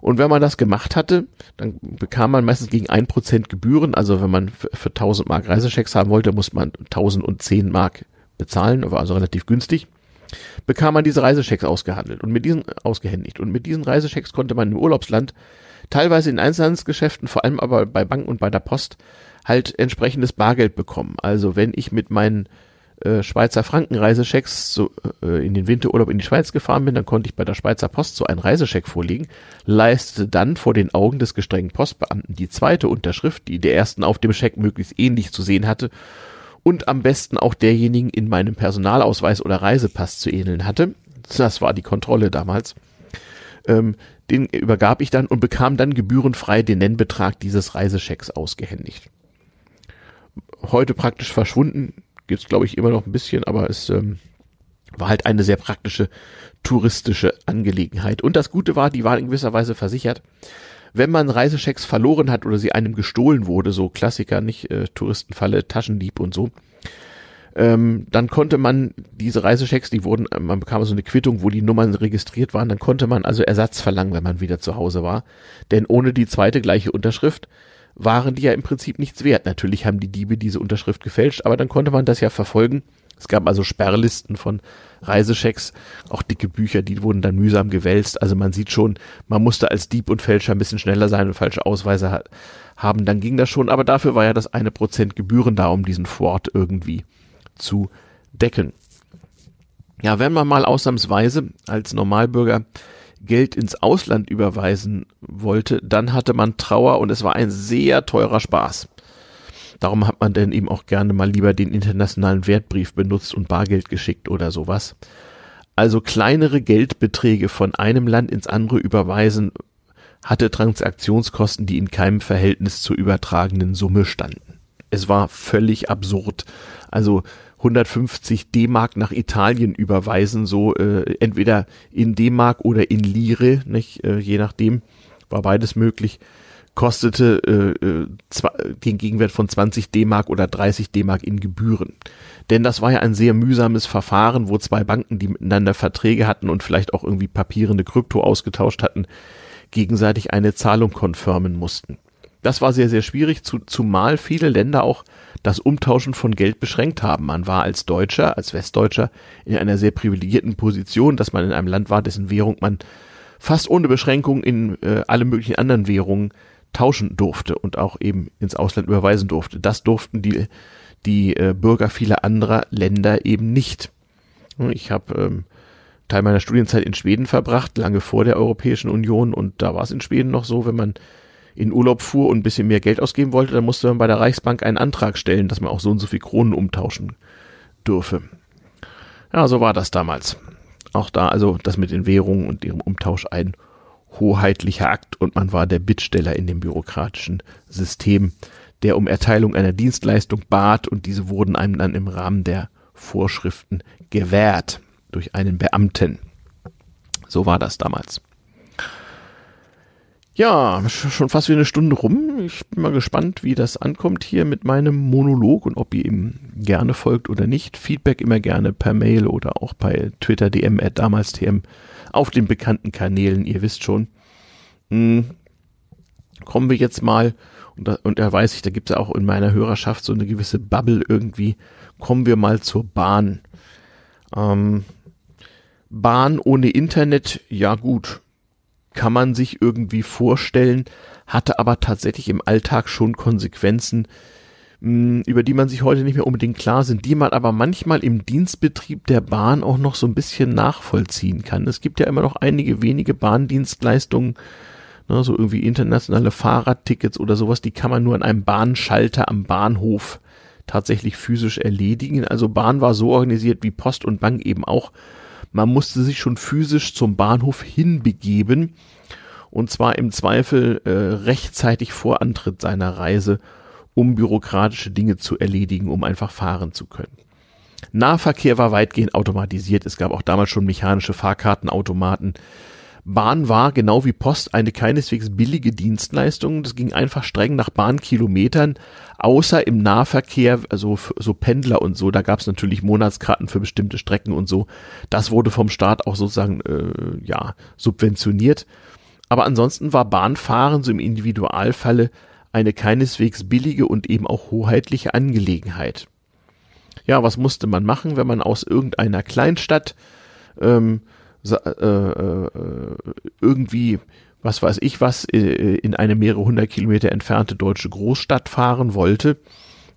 Und wenn man das gemacht hatte, dann bekam man meistens gegen ein Prozent Gebühren. Also wenn man für, für 1000 Mark Reisechecks haben wollte, muss man 1010 Mark bezahlen, war also relativ günstig. Bekam man diese Reisechecks ausgehandelt und mit diesen ausgehändigt. Und mit diesen Reisechecks konnte man im Urlaubsland teilweise in Einzelhandelsgeschäften, vor allem aber bei Banken und bei der Post, halt entsprechendes Bargeld bekommen. Also wenn ich mit meinen äh, Schweizer Franken Reisechecks so, äh, in den Winterurlaub in die Schweiz gefahren bin, dann konnte ich bei der Schweizer Post so einen Reisecheck vorlegen, leistete dann vor den Augen des gestrengen Postbeamten die zweite Unterschrift, die der ersten auf dem Scheck möglichst ähnlich zu sehen hatte und am besten auch derjenigen in meinem Personalausweis oder Reisepass zu ähneln hatte. Das war die Kontrolle damals. Ähm, den übergab ich dann und bekam dann gebührenfrei den Nennbetrag dieses Reisechecks ausgehändigt. Heute praktisch verschwunden, gibt's glaube ich immer noch ein bisschen, aber es ähm, war halt eine sehr praktische touristische Angelegenheit. Und das Gute war, die waren in gewisser Weise versichert. Wenn man Reisechecks verloren hat oder sie einem gestohlen wurde, so Klassiker, nicht äh, Touristenfalle, Taschendieb und so, ähm, dann konnte man diese Reisechecks, die wurden, äh, man bekam so eine Quittung, wo die Nummern registriert waren, dann konnte man also Ersatz verlangen, wenn man wieder zu Hause war. Denn ohne die zweite gleiche Unterschrift waren die ja im Prinzip nichts wert. Natürlich haben die Diebe diese Unterschrift gefälscht, aber dann konnte man das ja verfolgen. Es gab also Sperrlisten von Reisechecks, auch dicke Bücher, die wurden dann mühsam gewälzt. Also man sieht schon, man musste als Dieb und Fälscher ein bisschen schneller sein und falsche Ausweise ha haben, dann ging das schon. Aber dafür war ja das eine Prozent Gebühren da, um diesen Fort irgendwie zu decken. Ja, wenn man mal ausnahmsweise als Normalbürger Geld ins Ausland überweisen wollte, dann hatte man Trauer und es war ein sehr teurer Spaß. Darum hat man denn eben auch gerne mal lieber den internationalen Wertbrief benutzt und Bargeld geschickt oder sowas. Also kleinere Geldbeträge von einem Land ins andere überweisen hatte Transaktionskosten, die in keinem Verhältnis zur übertragenen Summe standen. Es war völlig absurd. Also 150 D-Mark nach Italien überweisen, so äh, entweder in D-Mark oder in Lire, nicht, äh, je nachdem, war beides möglich, kostete äh, äh, den Gegenwert von 20 D-Mark oder 30 D-Mark in Gebühren. Denn das war ja ein sehr mühsames Verfahren, wo zwei Banken, die miteinander Verträge hatten und vielleicht auch irgendwie papierende Krypto ausgetauscht hatten, gegenseitig eine Zahlung konfirmen mussten. Das war sehr, sehr schwierig, zu, zumal viele Länder auch das Umtauschen von Geld beschränkt haben. Man war als Deutscher, als Westdeutscher in einer sehr privilegierten Position, dass man in einem Land war, dessen Währung man fast ohne Beschränkung in äh, alle möglichen anderen Währungen tauschen durfte und auch eben ins Ausland überweisen durfte. Das durften die, die äh, Bürger vieler anderer Länder eben nicht. Ich habe ähm, Teil meiner Studienzeit in Schweden verbracht, lange vor der Europäischen Union und da war es in Schweden noch so, wenn man in Urlaub fuhr und ein bisschen mehr Geld ausgeben wollte, dann musste man bei der Reichsbank einen Antrag stellen, dass man auch so und so viel Kronen umtauschen dürfe. Ja, so war das damals. Auch da also das mit den Währungen und ihrem Umtausch ein hoheitlicher Akt und man war der Bittsteller in dem bürokratischen System, der um Erteilung einer Dienstleistung bat und diese wurden einem dann im Rahmen der Vorschriften gewährt durch einen Beamten. So war das damals. Ja, schon fast wie eine Stunde rum. Ich bin mal gespannt, wie das ankommt hier mit meinem Monolog und ob ihr ihm gerne folgt oder nicht. Feedback immer gerne per Mail oder auch bei Twitter DM at damals TM auf den bekannten Kanälen, ihr wisst schon. Hm. Kommen wir jetzt mal, und da, und da weiß ich, da gibt es auch in meiner Hörerschaft so eine gewisse Bubble irgendwie. Kommen wir mal zur Bahn. Ähm, Bahn ohne Internet, ja gut, kann man sich irgendwie vorstellen, hatte aber tatsächlich im Alltag schon Konsequenzen, hm, über die man sich heute nicht mehr unbedingt klar sind, die man aber manchmal im Dienstbetrieb der Bahn auch noch so ein bisschen nachvollziehen kann. Es gibt ja immer noch einige wenige Bahndienstleistungen, ne, so irgendwie internationale Fahrradtickets oder sowas, die kann man nur an einem Bahnschalter am Bahnhof tatsächlich physisch erledigen. Also Bahn war so organisiert wie Post und Bank eben auch. Man musste sich schon physisch zum Bahnhof hinbegeben und zwar im Zweifel äh, rechtzeitig vor Antritt seiner Reise, um bürokratische Dinge zu erledigen, um einfach fahren zu können. Nahverkehr war weitgehend automatisiert. Es gab auch damals schon mechanische Fahrkartenautomaten. Bahn war genau wie Post eine keineswegs billige Dienstleistung. Das ging einfach streng nach Bahnkilometern, außer im Nahverkehr, also so Pendler und so. Da gab es natürlich Monatskarten für bestimmte Strecken und so. Das wurde vom Staat auch sozusagen äh, ja subventioniert. Aber ansonsten war Bahnfahren so im Individualfalle eine keineswegs billige und eben auch hoheitliche Angelegenheit. Ja, was musste man machen, wenn man aus irgendeiner Kleinstadt ähm, äh, äh, irgendwie, was weiß ich was, äh, in eine mehrere hundert Kilometer entfernte deutsche Großstadt fahren wollte?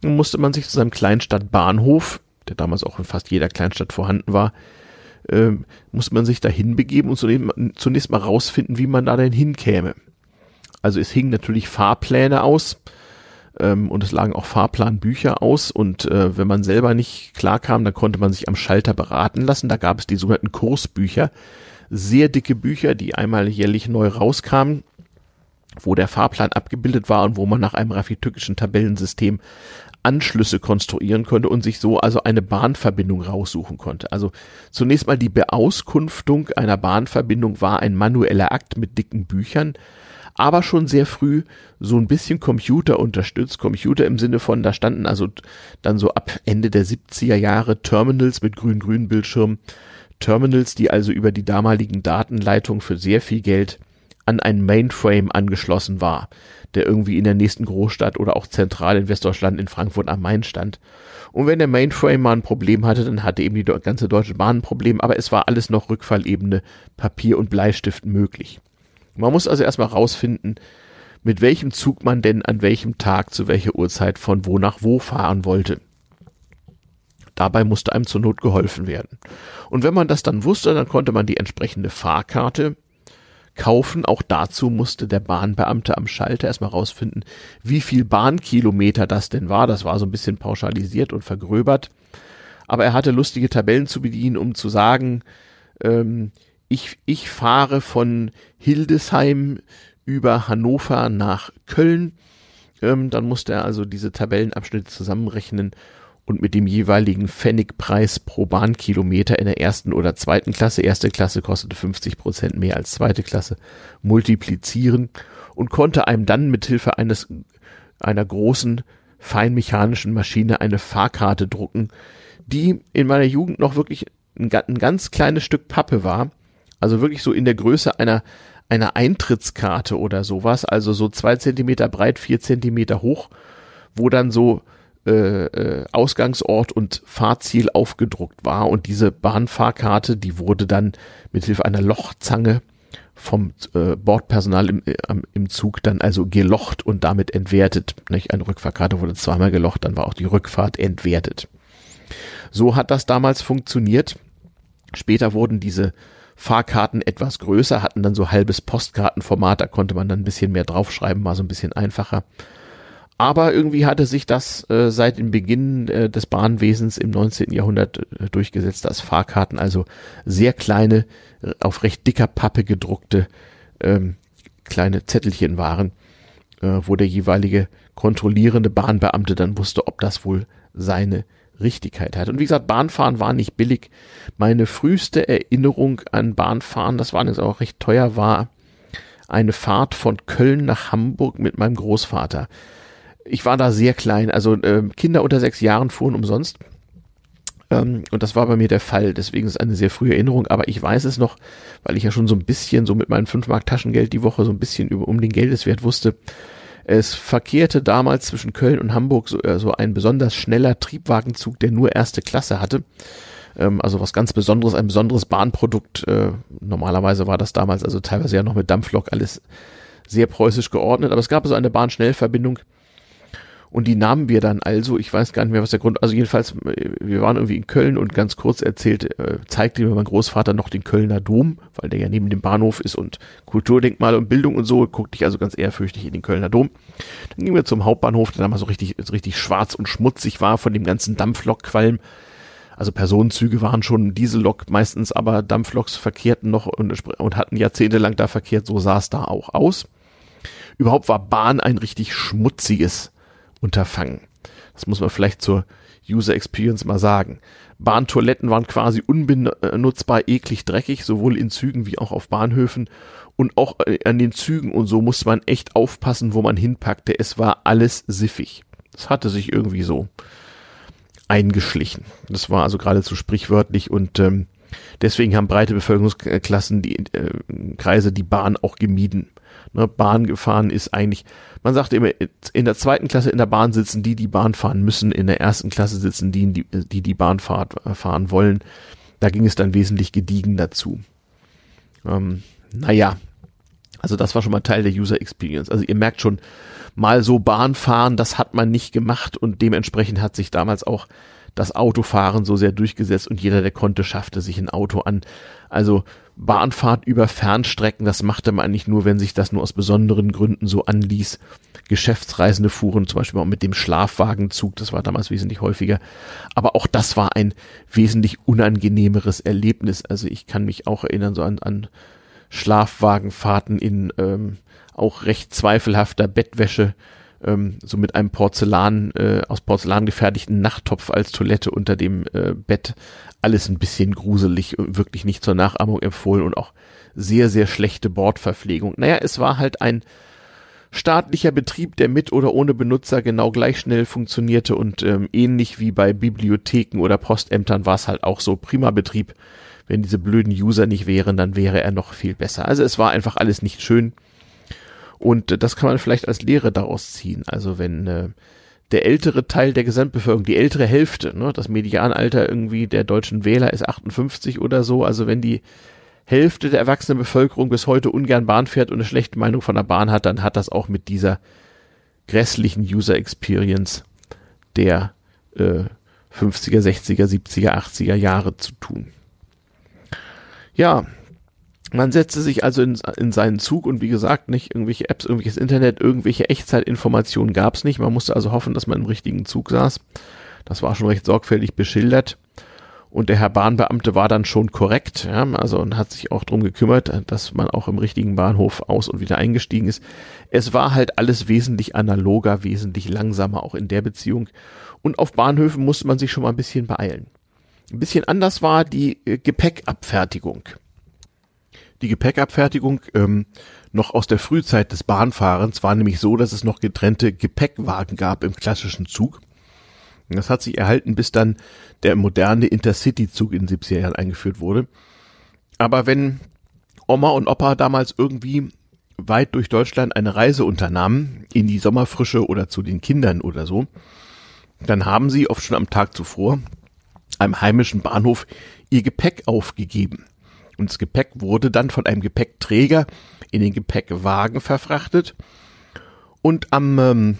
Musste man sich zu seinem Kleinstadtbahnhof, der damals auch in fast jeder Kleinstadt vorhanden war, äh, muss man sich da hinbegeben und zunächst mal rausfinden, wie man da denn hinkäme. Also es hingen natürlich Fahrpläne aus ähm, und es lagen auch Fahrplanbücher aus und äh, wenn man selber nicht klar kam, dann konnte man sich am Schalter beraten lassen. Da gab es die sogenannten Kursbücher, sehr dicke Bücher, die einmal jährlich neu rauskamen wo der Fahrplan abgebildet war und wo man nach einem raffitückischen Tabellensystem Anschlüsse konstruieren konnte und sich so also eine Bahnverbindung raussuchen konnte. Also zunächst mal die Beauskunftung einer Bahnverbindung war ein manueller Akt mit dicken Büchern, aber schon sehr früh so ein bisschen Computer unterstützt. Computer im Sinne von, da standen also dann so ab Ende der 70er Jahre Terminals mit grün-grün Bildschirm. Terminals, die also über die damaligen Datenleitungen für sehr viel Geld an ein Mainframe angeschlossen war der irgendwie in der nächsten Großstadt oder auch zentral in Westdeutschland in Frankfurt am Main stand. Und wenn der Mainframe mal ein Problem hatte, dann hatte eben die ganze Deutsche Bahn ein Problem, aber es war alles noch Rückfallebene, Papier und Bleistift möglich. Man muss also erstmal rausfinden, mit welchem Zug man denn an welchem Tag zu welcher Uhrzeit von wo nach wo fahren wollte. Dabei musste einem zur Not geholfen werden. Und wenn man das dann wusste, dann konnte man die entsprechende Fahrkarte kaufen. Auch dazu musste der Bahnbeamte am Schalter erstmal rausfinden, wie viel Bahnkilometer das denn war. Das war so ein bisschen pauschalisiert und vergröbert. Aber er hatte lustige Tabellen zu bedienen, um zu sagen, ähm, ich, ich fahre von Hildesheim über Hannover nach Köln. Ähm, dann musste er also diese Tabellenabschnitte zusammenrechnen und mit dem jeweiligen Pfennigpreis pro Bahnkilometer in der ersten oder zweiten Klasse, erste Klasse kostete 50 Prozent mehr als zweite Klasse, multiplizieren und konnte einem dann mit Hilfe eines, einer großen feinmechanischen Maschine eine Fahrkarte drucken, die in meiner Jugend noch wirklich ein, ein ganz kleines Stück Pappe war, also wirklich so in der Größe einer einer Eintrittskarte oder sowas, also so zwei Zentimeter breit, vier Zentimeter hoch, wo dann so äh, äh, Ausgangsort und Fahrziel aufgedruckt war und diese Bahnfahrkarte, die wurde dann mit Hilfe einer Lochzange vom äh, Bordpersonal im, äh, im Zug dann also gelocht und damit entwertet. Nicht? Eine Rückfahrkarte wurde zweimal gelocht, dann war auch die Rückfahrt entwertet. So hat das damals funktioniert. Später wurden diese Fahrkarten etwas größer, hatten dann so halbes Postkartenformat, da konnte man dann ein bisschen mehr draufschreiben, war so ein bisschen einfacher. Aber irgendwie hatte sich das äh, seit dem Beginn äh, des Bahnwesens im 19. Jahrhundert äh, durchgesetzt, dass Fahrkarten also sehr kleine, äh, auf recht dicker Pappe gedruckte ähm, kleine Zettelchen waren, äh, wo der jeweilige kontrollierende Bahnbeamte dann wusste, ob das wohl seine Richtigkeit hat. Und wie gesagt, Bahnfahren war nicht billig. Meine früheste Erinnerung an Bahnfahren, das war jetzt auch recht teuer, war eine Fahrt von Köln nach Hamburg mit meinem Großvater ich war da sehr klein. Also äh, Kinder unter sechs Jahren fuhren umsonst. Ähm, und das war bei mir der Fall. Deswegen ist es eine sehr frühe Erinnerung. Aber ich weiß es noch, weil ich ja schon so ein bisschen so mit meinem 5 Mark Taschengeld die Woche so ein bisschen über, um den Geldeswert wusste. Es verkehrte damals zwischen Köln und Hamburg so, äh, so ein besonders schneller Triebwagenzug, der nur erste Klasse hatte. Ähm, also was ganz Besonderes, ein besonderes Bahnprodukt. Äh, normalerweise war das damals also teilweise ja noch mit Dampflok alles sehr preußisch geordnet. Aber es gab so eine Bahnschnellverbindung Und die nahmen wir dann also, ich weiß gar nicht mehr, was der Grund, also jedenfalls, wir waren irgendwie in Köln und ganz kurz erzählt, äh, zeigte mir mein Großvater noch den Kölner Dom, weil der ja neben dem Bahnhof ist und Kulturdenkmal und Bildung und so, guckte ich also ganz ehrfürchtig in den Kölner Dom. Dann gingen wir zum Hauptbahnhof, der damals so richtig, so richtig schwarz und schmutzig war von dem ganzen Dampflokqualm. Also Personenzüge waren schon Diesellok meistens, aber Dampfloks verkehrten noch und, und hatten jahrzehntelang da verkehrt, so sah es da auch aus. Überhaupt war Bahn ein richtig schmutziges Unterfangen. Das muss man vielleicht zur User Experience mal sagen. Bahntoiletten waren quasi unbenutzbar, eklig, dreckig, sowohl in Zügen wie auch auf Bahnhöfen. Und auch äh, an den Zügen und so musste man echt aufpassen, wo man hinpackte. Es war alles siffig. Das hatte sich irgendwie so eingeschlichen. Das war also geradezu sprichwörtlich und ähm, deswegen haben breite Bevölkerungsklassen die äh, Kreise die Bahn auch gemieden. Ne, Bahn gefahren ist eigentlich, man sagt immer, in der zweiten Klasse in der Bahn sitzen die, die Bahn fahren müssen, in der ersten Klasse sitzen die, die die, Bahn fahren wollen. Da ging es dann wesentlich gediegen dazu. Ähm, naja, also das war schon mal Teil der User Experience. Also ihr merkt schon, mal so Bahn fahren, das hat man nicht gemacht und dementsprechend hat sich damals auch das Autofahren so sehr durchgesetzt und jeder, der konnte, schaffte sich ein Auto an. Also Bahnfahrt über Fernstrecken, das machte man eigentlich nur, wenn sich das nur aus besonderen Gründen so anließ. Geschäftsreisende fuhren zum Beispiel auch mit dem Schlafwagenzug, das war damals wesentlich häufiger. Aber auch das war ein wesentlich unangenehmeres Erlebnis. Also ich kann mich auch erinnern so an, an Schlafwagenfahrten in ähm, auch recht zweifelhafter Bettwäsche, ähm, so mit einem Porzellan, äh, aus Porzellan gefertigten Nachttopf als Toilette unter dem äh, Bett. Alles ein bisschen gruselig und wirklich nicht zur Nachahmung empfohlen und auch sehr, sehr schlechte Bordverpflegung. Naja, es war halt ein staatlicher Betrieb, der mit oder ohne Benutzer genau gleich schnell funktionierte und ähm, ähnlich wie bei Bibliotheken oder Postämtern war es halt auch so prima Betrieb. Wenn diese blöden User nicht wären, dann wäre er noch viel besser. Also es war einfach alles nicht schön. Und das kann man vielleicht als Lehre daraus ziehen. Also wenn äh, der ältere Teil der Gesamtbevölkerung, die ältere Hälfte, ne, das Medianalter irgendwie der deutschen Wähler ist 58 oder so, also wenn die Hälfte der erwachsenen Bevölkerung bis heute ungern Bahn fährt und eine schlechte Meinung von der Bahn hat, dann hat das auch mit dieser grässlichen User Experience der äh, 50er, 60er, 70er, 80er Jahre zu tun. Ja, man setzte sich also in, in seinen Zug und wie gesagt, nicht irgendwelche Apps, irgendwelches Internet, irgendwelche Echtzeitinformationen gab es nicht. Man musste also hoffen, dass man im richtigen Zug saß. Das war schon recht sorgfältig beschildert. Und der Herr Bahnbeamte war dann schon korrekt, ja, also und hat sich auch drum gekümmert, dass man auch im richtigen Bahnhof aus und wieder eingestiegen ist. Es war halt alles wesentlich analoger, wesentlich langsamer auch in der Beziehung. Und auf Bahnhöfen musste man sich schon mal ein bisschen beeilen. Ein bisschen anders war die äh, Gepäckabfertigung die Gepäckabfertigung ähm, noch aus der Frühzeit des Bahnfahrens war nämlich so, dass es noch getrennte Gepäckwagen gab im klassischen Zug. Das hat sich erhalten, bis dann der moderne Intercity-Zug in den 70er Jahren eingeführt wurde. Aber wenn Oma und Opa damals irgendwie weit durch Deutschland eine Reise unternahmen, in die Sommerfrische oder zu den Kindern oder so, dann haben sie oft schon am Tag zuvor einem heimischen Bahnhof ihr Gepäck aufgegeben und das Gepäck wurde dann von einem Gepäckträger in den Gepäckwagen verfrachtet. Und am ähm,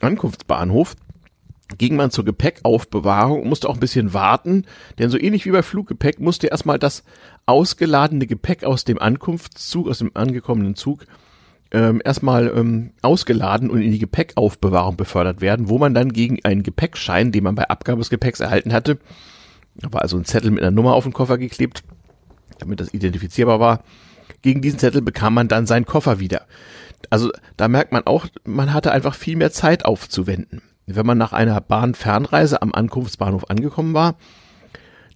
Ankunftsbahnhof ging man zur Gepäckaufbewahrung und musste auch ein bisschen warten, denn so ähnlich wie bei Fluggepäck musste erstmal das ausgeladene Gepäck aus dem Ankunftszug, aus dem angekommenen Zug, ähm, erstmal ähm, ausgeladen und in die Gepäckaufbewahrung befördert werden, wo man dann gegen einen Gepäckschein, den man bei Abgabe des Gepäcks erhalten hatte, da war also ein Zettel mit einer Nummer auf den Koffer geklebt, damit das identifizierbar war. Gegen diesen Zettel bekam man dann seinen Koffer wieder. Also da merkt man auch, man hatte einfach viel mehr Zeit aufzuwenden. Wenn man nach einer Bahnfernreise am Ankunftsbahnhof angekommen war,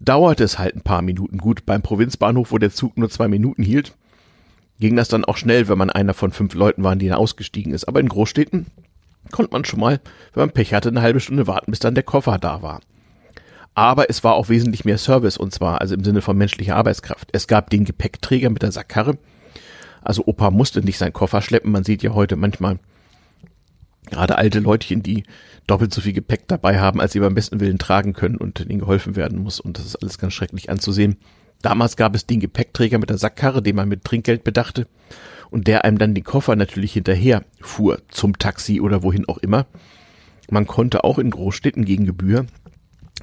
dauerte es halt ein paar Minuten. Gut, beim Provinzbahnhof, wo der Zug nur zwei Minuten hielt, ging das dann auch schnell, wenn man einer von fünf Leuten war, die ausgestiegen ist. Aber in Großstädten konnte man schon mal, wenn man Pech hatte, eine halbe Stunde warten, bis dann der Koffer da war aber es war auch wesentlich mehr Service und zwar also im Sinne von menschlicher Arbeitskraft. Es gab den Gepäckträger mit der Sackkarre. Also Opa musste nicht seinen Koffer schleppen. Man sieht ja heute manchmal gerade alte Leutchen, die doppelt so viel Gepäck dabei haben, als sie beim besten Willen tragen können und ihnen geholfen werden muss. Und das ist alles ganz schrecklich anzusehen. Damals gab es den Gepäckträger mit der Sackkarre, den man mit Trinkgeld bedachte und der einem dann den Koffer natürlich hinterher fuhr zum Taxi oder wohin auch immer. Man konnte auch in Großstädten gegen Gebühr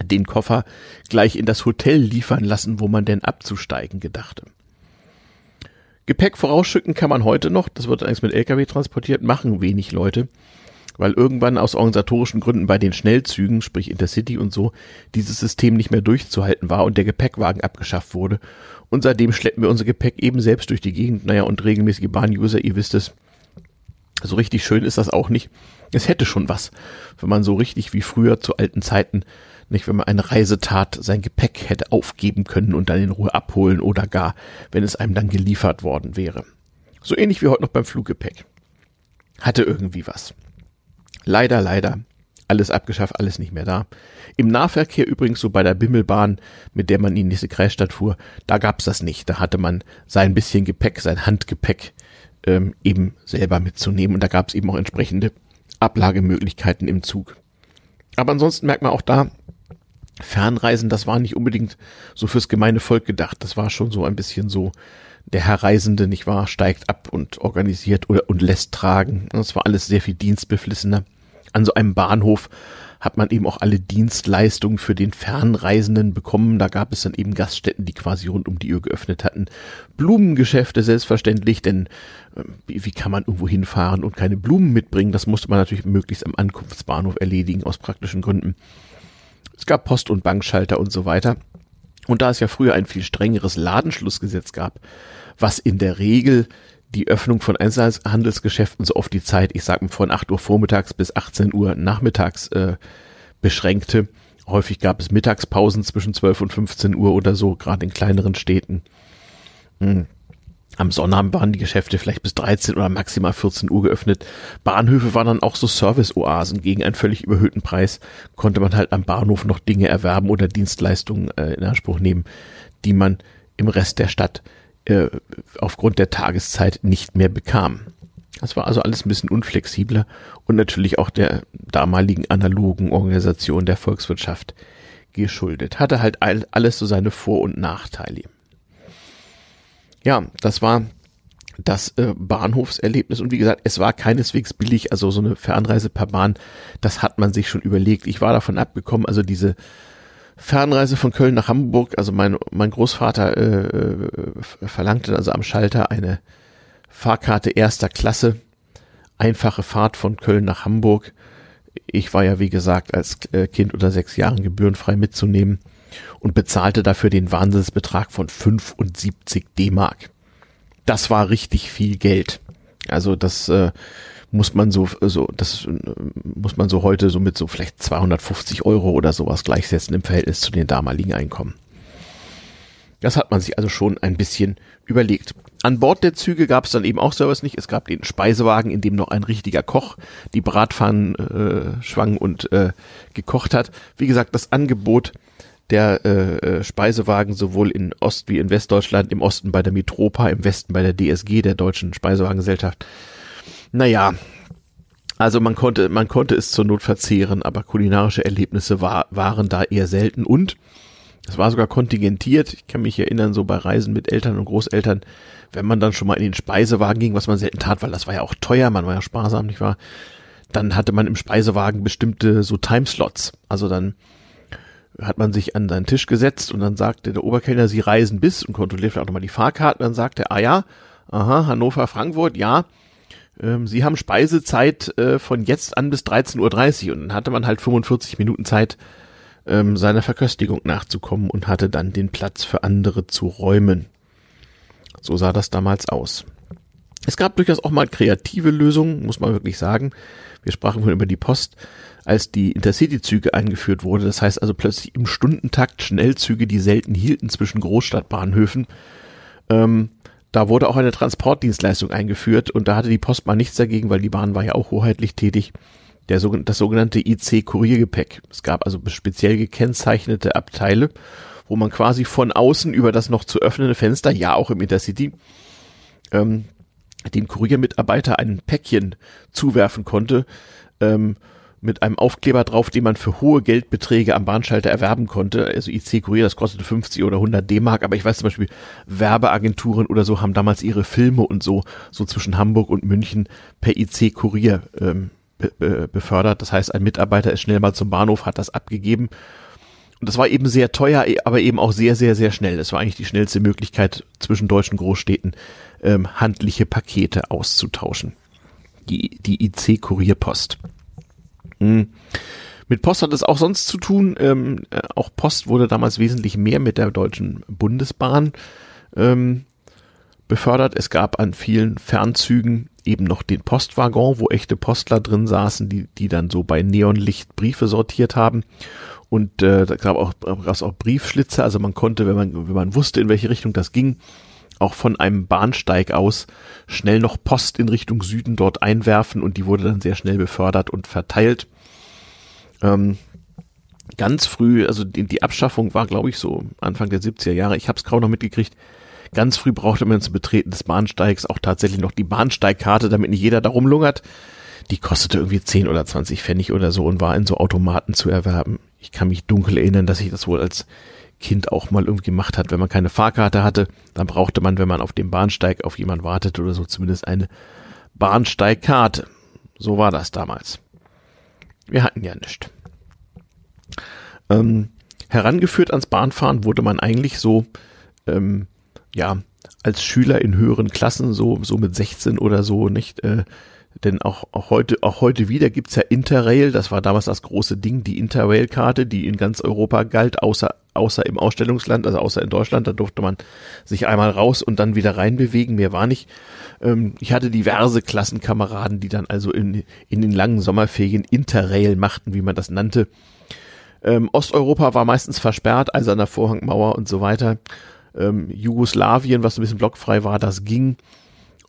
den Koffer gleich in das Hotel liefern lassen, wo man denn abzusteigen gedachte. Gepäck vorausschicken kann man heute noch, das wird allerdings mit Lkw transportiert, machen wenig Leute, weil irgendwann aus organisatorischen Gründen bei den Schnellzügen, sprich Intercity und so, dieses System nicht mehr durchzuhalten war und der Gepäckwagen abgeschafft wurde. Und seitdem schleppen wir unser Gepäck eben selbst durch die Gegend. Naja, und regelmäßige Bahn-User, ihr wisst es, so richtig schön ist das auch nicht. Es hätte schon was, wenn man so richtig wie früher zu alten Zeiten nicht, wenn man eine Reise tat, sein Gepäck hätte aufgeben können und dann in Ruhe abholen oder gar, wenn es einem dann geliefert worden wäre. So ähnlich wie heute noch beim Fluggepäck. Hatte irgendwie was. Leider, leider. Alles abgeschafft, alles nicht mehr da. Im Nahverkehr übrigens so bei der Bimmelbahn, mit der man in die nächste Kreisstadt fuhr, da gab's das nicht. Da hatte man sein bisschen Gepäck, sein Handgepäck ähm, eben selber mitzunehmen und da gab's eben auch entsprechende Ablagemöglichkeiten im Zug. Aber ansonsten merkt man auch da, Fernreisen, das war nicht unbedingt so fürs gemeine Volk gedacht. Das war schon so ein bisschen so, der Herr Reisende, nicht wahr, steigt ab und organisiert oder und lässt tragen. Das war alles sehr viel dienstbeflissener. An so einem Bahnhof hat man eben auch alle Dienstleistungen für den Fernreisenden bekommen. Da gab es dann eben Gaststätten, die quasi rund um die Uhr geöffnet hatten. Blumengeschäfte selbstverständlich, denn äh, wie, wie kann man irgendwo hinfahren und keine Blumen mitbringen? Das musste man natürlich möglichst am Ankunftsbahnhof erledigen, aus praktischen Gründen. Es gab Post- und Bankschalter und so weiter. Und da es ja früher ein viel strengeres Ladenschlussgesetz gab, was in der Regel die Öffnung von Einzelhandelsgeschäften so oft die Zeit, ich sag mal von 8 Uhr vormittags bis 18 Uhr nachmittags äh, beschränkte. Häufig gab es Mittagspausen zwischen 12 und 15 Uhr oder so, gerade in kleineren Städten. Hm. Am Sonnabend waren die Geschäfte vielleicht bis 13 oder maximal 14 Uhr geöffnet. Bahnhöfe waren dann auch so Service-Oasen. Gegen einen völlig überhöhten Preis konnte man halt am Bahnhof noch Dinge erwerben oder Dienstleistungen äh, in Anspruch nehmen, die man im Rest der Stadt äh, aufgrund der Tageszeit nicht mehr bekam. Das war also alles ein bisschen unflexibler und natürlich auch der damaligen analogen Organisation der Volkswirtschaft geschuldet. Hatte halt alles so seine Vor- und Nachteile ja, das war das äh, Bahnhofserlebnis und wie gesagt, es war keineswegs billig, also so eine Fernreise per Bahn, das hat man sich schon überlegt. Ich war davon abgekommen, also diese Fernreise von Köln nach Hamburg, also mein, mein Großvater äh, äh verlangte also am Schalter eine Fahrkarte erster Klasse, einfache Fahrt von Köln nach Hamburg. Ich war ja, wie gesagt, als äh, Kind unter sechs Jahren gebührenfrei mitzunehmen und bezahlte dafür den Wahnsinnsbetrag von 75 D-Mark. Das war richtig viel Geld. Also das äh, muss man so, so, das äh, muss man so heute so mit so vielleicht 250 Euro oder sowas gleichsetzen im Verhältnis zu den damaligen Einkommen. Das hat man sich also schon ein bisschen überlegt. An Bord der Züge gab es dann eben auch Service nicht. Es gab den Speisewagen, in dem noch ein richtiger Koch die Bratpfannen äh, schwang und äh, gekocht hat. Wie gesagt, das Angebot der äh, äh, Speisewagen sowohl in Ost- wie in Westdeutschland, im Osten bei der Mitropa, im Westen bei der DSG, der Deutschen Speisewagengesellschaft. Naja, also man konnte, man konnte es zur Not verzehren, aber kulinarische Erlebnisse war, waren da eher selten und es war sogar kontingentiert. Ich kann mich erinnern, so bei Reisen mit Eltern und Großeltern, wenn man dann schon mal in den Speisewagen ging, was man selten tat, weil das war ja auch teuer, man war ja sparsam, nicht wahr? Dann hatte man im Speisewagen bestimmte so Timeslots. Also dann hat man sich an seinen Tisch gesetzt und dann sagte der Oberkellner, Sie reisen bis und kontrolliert auch nochmal die Fahrkarten. Dann sagte er, ah ja, aha, Hannover, Frankfurt, ja, ähm, Sie haben Speisezeit äh, von jetzt an bis 13.30 Uhr. Und dann hatte man halt 45 Minuten Zeit, ähm, seiner Verköstigung nachzukommen und hatte dann den Platz für andere zu räumen. So sah das damals aus. Es gab durchaus auch mal kreative Lösungen, muss man wirklich sagen. Wir sprachen vorhin über die Post als die Intercity-Züge eingeführt wurde. Das heißt also plötzlich im Stundentakt Schnellzüge, die selten hielten zwischen Großstadtbahnhöfen. Ähm, da wurde auch eine Transportdienstleistung eingeführt und da hatte die Post mal nichts dagegen, weil die Bahn war ja auch hoheitlich tätig. Der, das sogenannte IC-Kuriergepäck. Es gab also speziell gekennzeichnete Abteile, wo man quasi von außen über das noch zu öffnende Fenster, ja auch im Intercity, ähm, dem Kuriermitarbeiter ein Päckchen zuwerfen konnte, ähm, mit einem Aufkleber drauf, den man für hohe Geldbeträge am Bahnschalter erwerben konnte. Also IC Kurier, das kostete 50 oder 100 D-Mark, aber ich weiß zum Beispiel, Werbeagenturen oder so haben damals ihre Filme und so, so zwischen Hamburg und München per IC Kurier ähm, be be befördert. Das heißt, ein Mitarbeiter ist schnell mal zum Bahnhof, hat das abgegeben. Und das war eben sehr teuer, aber eben auch sehr, sehr, sehr schnell. Das war eigentlich die schnellste Möglichkeit, zwischen deutschen Großstädten ähm, handliche Pakete auszutauschen. Die, die IC-Kurierpost. Hm. Mit Post hat es auch sonst zu tun. Ähm, äh, auch Post wurde damals wesentlich mehr mit der Deutschen Bundesbahn ähm, befördert. Es gab an vielen Fernzügen eben noch den Postwaggon, wo echte Postler drin saßen, die, die dann so bei Neonlicht Briefe sortiert haben. Und äh, da gab auch, gab's auch Briefschlitze, also man konnte, wenn man, wenn man wusste, in welche Richtung das ging, auch von einem Bahnsteig aus schnell noch Post in Richtung Süden dort einwerfen und die wurde dann sehr schnell befördert und verteilt. Ähm, ganz früh, also die, die Abschaffung war, glaube ich, so Anfang der 70er Jahre. Ich habe es kaum noch mitgekriegt. Ganz früh brauchte man zum Betreten des Bahnsteigs auch tatsächlich noch die Bahnsteigkarte, damit nicht jeder darum lungert. Die kostete irgendwie 10 oder 20 Pfennig oder so und war in so Automaten zu erwerben. Ich kann mich dunkel erinnern, dass ich das wohl als Kind auch mal irgendwie gemacht hat. Wenn man keine Fahrkarte hatte, dann brauchte man, wenn man auf dem Bahnsteig auf jemand wartet oder so, zumindest eine Bahnsteigkarte. So war das damals. Wir hatten ja nichts. Ähm, herangeführt ans Bahnfahren wurde man eigentlich so, ähm, ja, als Schüler in höheren Klassen, so, so mit 16 oder so, nicht, äh, denn auch, auch heute, auch heute wieder gibt's ja Interrail, das war damals das große Ding, die Interrail-Karte, die in ganz Europa galt, außer, außer im Ausstellungsland, also außer in Deutschland, da durfte man sich einmal raus und dann wieder reinbewegen, mehr war nicht. Ähm, ich hatte diverse Klassenkameraden, die dann also in, in den langen Sommerferien Interrail machten, wie man das nannte. Ähm, Osteuropa war meistens versperrt, also an der Vorhangmauer und so weiter. Ähm, Jugoslawien, was ein bisschen blockfrei war, das ging.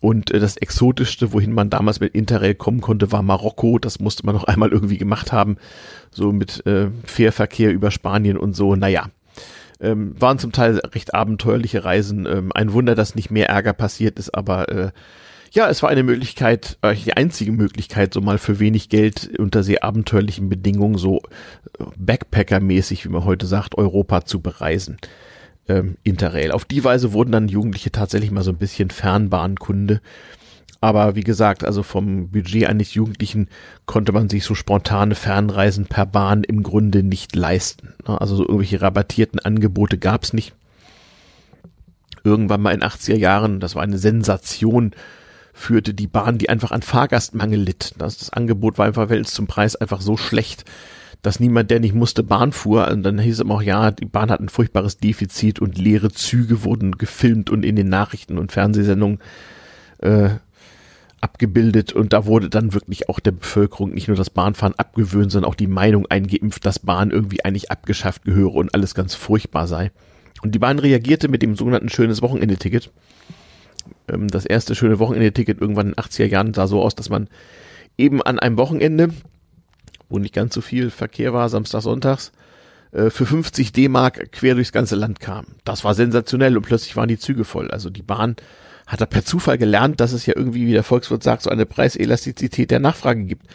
Und äh, das Exotischste, wohin man damals mit Interrail kommen konnte, war Marokko. Das musste man noch einmal irgendwie gemacht haben. So mit äh, Fährverkehr über Spanien und so. Naja, ähm, waren zum Teil recht abenteuerliche Reisen. Ähm, ein Wunder, dass nicht mehr Ärger passiert ist, aber äh, ja, es war eine Möglichkeit, äh, die einzige Möglichkeit, so mal für wenig Geld unter sehr abenteuerlichen Bedingungen, so äh, Backpacker-mäßig, wie man heute sagt, Europa zu bereisen ähm, Interrail. Auf die Weise wurden dann Jugendliche tatsächlich mal so ein bisschen Fernbahnkunde. Aber wie gesagt, also vom Budget eines Jugendlichen konnte man sich so spontane Fernreisen per Bahn im Grunde nicht leisten. Also so irgendwelche rabattierten Angebote gab's nicht. Irgendwann mal in 80er Jahren, das war eine Sensation, führte die Bahn, die einfach an Fahrgastmangel litt. Das, das Angebot war einfach, weil es zum Preis einfach so schlecht, dass niemand, der nicht musste, Bahn fuhr. Und dann hieß es immer auch, ja, die Bahn hat ein furchtbares Defizit und leere Züge wurden gefilmt und in den Nachrichten und Fernsehsendungen äh, abgebildet. Und da wurde dann wirklich auch der Bevölkerung nicht nur das Bahnfahren abgewöhnt, sondern auch die Meinung eingeimpft, dass Bahn irgendwie eigentlich abgeschafft gehöre und alles ganz furchtbar sei. Und die Bahn reagierte mit dem sogenannten schönes Wochenende-Ticket. Ähm, das erste schöne Wochenende-Ticket irgendwann in den 80er Jahren sah so aus, dass man eben an einem Wochenende wo nicht ganz so viel Verkehr war, Samstag, Sonntags, äh, für 50 D-Mark quer durchs ganze Land kam. Das war sensationell und plötzlich waren die Züge voll. Also die Bahn hat da per Zufall gelernt, dass es ja irgendwie, wie der Volkswirt sagt, so eine Preiselastizität der Nachfrage gibt.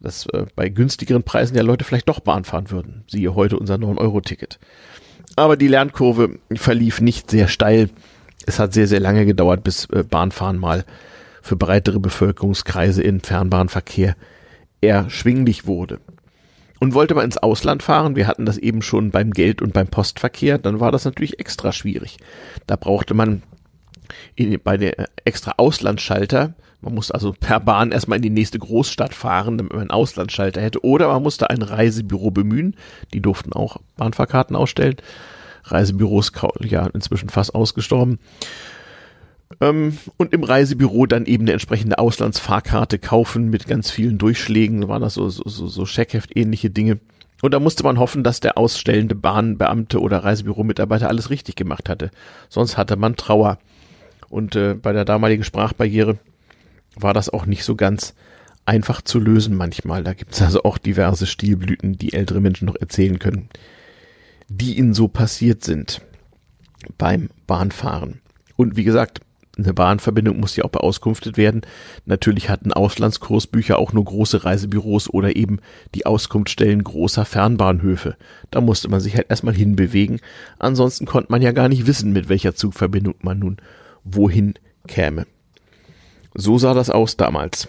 Dass äh, bei günstigeren Preisen ja Leute vielleicht doch Bahn fahren würden. Siehe heute unser 9-Euro-Ticket. Aber die Lernkurve verlief nicht sehr steil. Es hat sehr, sehr lange gedauert, bis äh, Bahnfahren mal für breitere Bevölkerungskreise in Fernbahnverkehr erschwinglich wurde. Und wollte man ins Ausland fahren, wir hatten das eben schon beim Geld- und beim Postverkehr, dann war das natürlich extra schwierig. Da brauchte man in, bei der extra Auslandsschalter, man musste also per Bahn erstmal in die nächste Großstadt fahren, damit man einen Auslandsschalter hätte, oder man musste ein Reisebüro bemühen, die durften auch Bahnfahrkarten ausstellen. Reisebüros, ja, inzwischen fast ausgestorben. Ähm, und im Reisebüro dann eben eine entsprechende Auslandsfahrkarte kaufen mit ganz vielen Durchschlägen. Waren das so, so, so, so Scheckheft-ähnliche Dinge. Und da musste man hoffen, dass der ausstellende Bahnbeamte oder Reisebüromitarbeiter alles richtig gemacht hatte. Sonst hatte man Trauer. Und äh, bei der damaligen Sprachbarriere war das auch nicht so ganz einfach zu lösen manchmal. Da gibt's also auch diverse Stilblüten, die ältere Menschen noch erzählen können, die ihnen so passiert sind beim Bahnfahren. Und wie gesagt, eine Bahnverbindung muss ja auch beauskunftet werden. Natürlich hatten Auslandskursbücher auch nur große Reisebüros oder eben die Auskunftstellen großer Fernbahnhöfe. Da musste man sich halt erstmal hinbewegen. Ansonsten konnte man ja gar nicht wissen, mit welcher Zugverbindung man nun wohin käme. So sah das aus damals.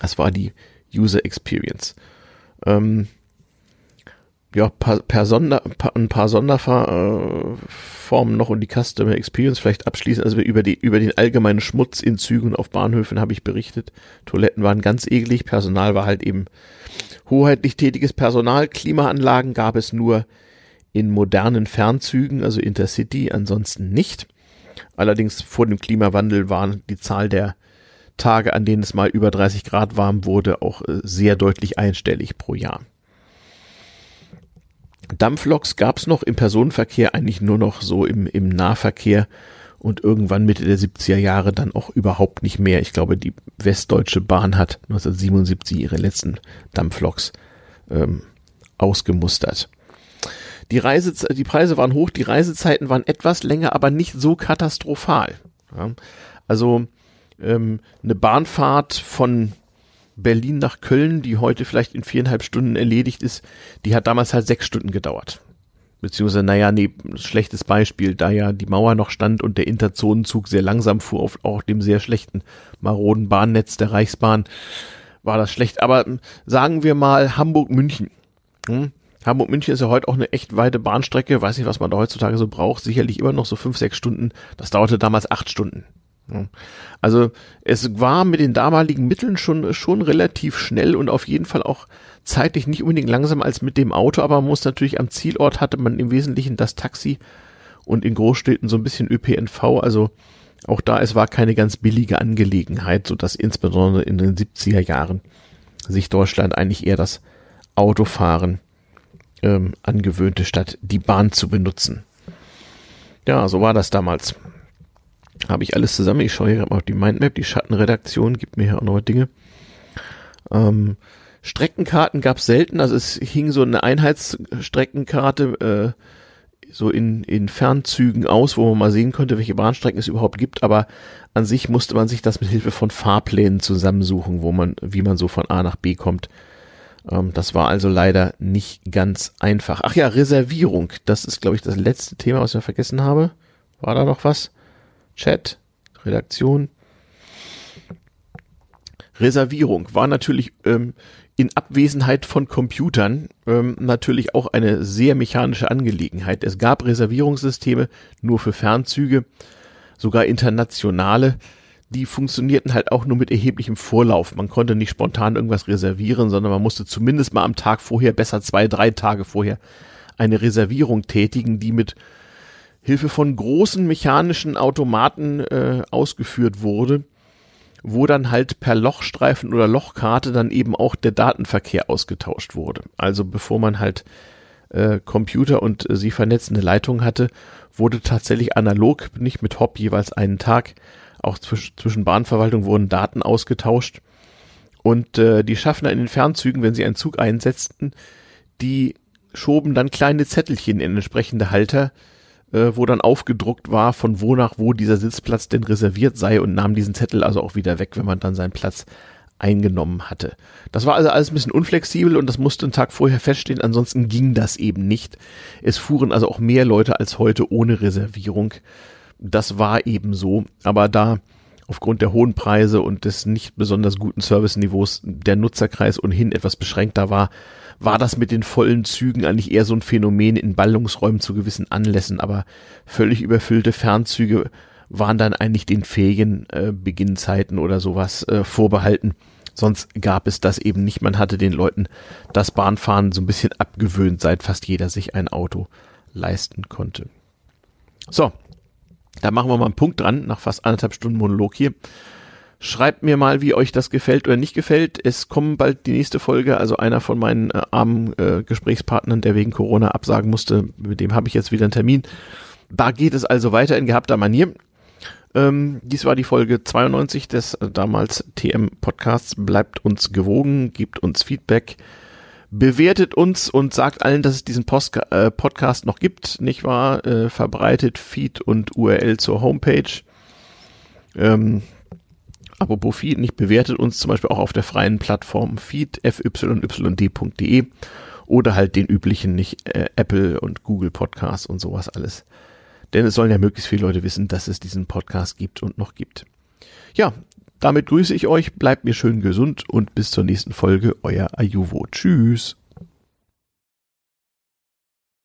Das war die User Experience. Ähm, ja, paar, per Sonder, paar, ein paar Sonderformen noch und die Customer Experience vielleicht abschließen. Also über, die, über den allgemeinen Schmutz in Zügen auf Bahnhöfen habe ich berichtet. Toiletten waren ganz eklig, Personal war halt eben hoheitlich tätiges Personal. Klimaanlagen gab es nur in modernen Fernzügen, also Intercity, ansonsten nicht. Allerdings vor dem Klimawandel war die Zahl der Tage, an denen es mal über 30 Grad warm wurde, auch äh, sehr deutlich einstellig pro Jahr. Dampfloks gab es noch im Personenverkehr eigentlich nur noch so im, im Nahverkehr und irgendwann Mitte der 70er Jahre dann auch überhaupt nicht mehr. Ich glaube, die Westdeutsche Bahn hat 1977 ihre letzten Dampfloks ähm, ausgemustert. Die, Reise, die Preise waren hoch, die Reisezeiten waren etwas länger, aber nicht so katastrophal. Ja, also ähm, eine Bahnfahrt von Berlin nach Köln, die heute vielleicht in viereinhalb Stunden erledigt ist, die hat damals halt sechs Stunden gedauert. Beziehungsweise, naja, nee, schlechtes Beispiel, da ja die Mauer noch stand und der Interzonenzug sehr langsam fuhr auf auch dem sehr schlechten, maroden Bahnnetz der Reichsbahn, war das schlecht. Aber sagen wir mal Hamburg-München. Hm? Hamburg-München ist ja heute auch eine echt weite Bahnstrecke. Weiß nicht, was man da heutzutage so braucht. Sicherlich immer noch so fünf, sechs Stunden. Das dauerte damals acht Stunden. Also es war mit den damaligen Mitteln schon, schon relativ schnell und auf jeden Fall auch zeitlich nicht unbedingt langsamer als mit dem Auto, aber man muss natürlich am Zielort hatte man im Wesentlichen das Taxi und in Großstädten so ein bisschen ÖPNV, also auch da, es war keine ganz billige Angelegenheit, so dass insbesondere in den 70er Jahren sich Deutschland eigentlich eher das Autofahren ähm, angewöhnte, statt die Bahn zu benutzen. Ja, so war das damals. Habe ich alles zusammen. Ich schaue hier mal auf die Mindmap. Die Schattenredaktion gibt mir hier auch noch Dinge. Ähm, Streckenkarten gab es selten. Also es hing so eine Einheitsstreckenkarte äh, so in, in Fernzügen aus, wo man mal sehen konnte, welche Bahnstrecken es überhaupt gibt. Aber an sich musste man sich das mit Hilfe von Fahrplänen zusammensuchen, wo man, wie man so von A nach B kommt. Ähm, das war also leider nicht ganz einfach. Ach ja, Reservierung. Das ist, glaube ich, das letzte Thema, was ich vergessen habe. War da noch was? Chat, Redaktion. Reservierung war natürlich ähm, in Abwesenheit von Computern ähm, natürlich auch eine sehr mechanische Angelegenheit. Es gab Reservierungssysteme nur für Fernzüge, sogar internationale, die funktionierten halt auch nur mit erheblichem Vorlauf. Man konnte nicht spontan irgendwas reservieren, sondern man musste zumindest mal am Tag vorher, besser zwei, drei Tage vorher, eine Reservierung tätigen, die mit Hilfe von großen mechanischen Automaten äh, ausgeführt wurde, wo dann halt per Lochstreifen oder Lochkarte dann eben auch der Datenverkehr ausgetauscht wurde. Also bevor man halt äh, Computer und äh, sie vernetzende Leitungen hatte, wurde tatsächlich analog, nicht mit Hop jeweils einen Tag, auch zwisch zwischen Bahnverwaltung wurden Daten ausgetauscht. Und äh, die Schaffner in den Fernzügen, wenn sie einen Zug einsetzten, die schoben dann kleine Zettelchen in entsprechende Halter, äh, wo dann aufgedruckt war, von wo nach wo dieser Sitzplatz denn reserviert sei und nahm diesen Zettel also auch wieder weg, wenn man dann seinen Platz eingenommen hatte. Das war also alles ein bisschen unflexibel und das musste einen Tag vorher feststehen, ansonsten ging das eben nicht. Es fuhren also auch mehr Leute als heute ohne Reservierung. Das war eben so, aber da aufgrund der hohen Preise und des nicht besonders guten Serviceniveaus der Nutzerkreis ohnehin etwas beschränkter war, war das mit den vollen Zügen eigentlich eher so ein Phänomen in Ballungsräumen zu gewissen Anlässen, aber völlig überfüllte Fernzüge waren dann eigentlich den Ferienbeginnzeiten äh, oder sowas äh, vorbehalten. Sonst gab es das eben nicht. Man hatte den Leuten das Bahnfahren so ein bisschen abgewöhnt, seit fast jeder sich ein Auto leisten konnte. So, da machen wir mal einen Punkt dran, nach fast anderthalb Stunden Monolog hier. Schreibt mir mal, wie euch das gefällt oder nicht gefällt. Es kommt bald die nächste Folge. Also einer von meinen äh, armen äh, Gesprächspartnern, der wegen Corona absagen musste, mit dem habe ich jetzt wieder einen Termin. Da geht es also weiter in gehabter Manier. Ähm, dies war die Folge 92 des äh, damals TM Podcasts. Bleibt uns gewogen, gebt uns Feedback, bewertet uns und sagt allen, dass es diesen Post äh, Podcast noch gibt, nicht wahr? Äh, verbreitet Feed und URL zur Homepage. Ähm, Apropos Feed, nicht bewertet uns zum Beispiel auch auf der freien Plattform Feed, fyyd.de oder halt den üblichen, nicht äh, Apple und Google Podcasts und sowas alles. Denn es sollen ja möglichst viele Leute wissen, dass es diesen Podcast gibt und noch gibt. Ja, damit grüße ich euch, bleibt mir schön gesund und bis zur nächsten Folge, euer Ayuvo. Tschüss.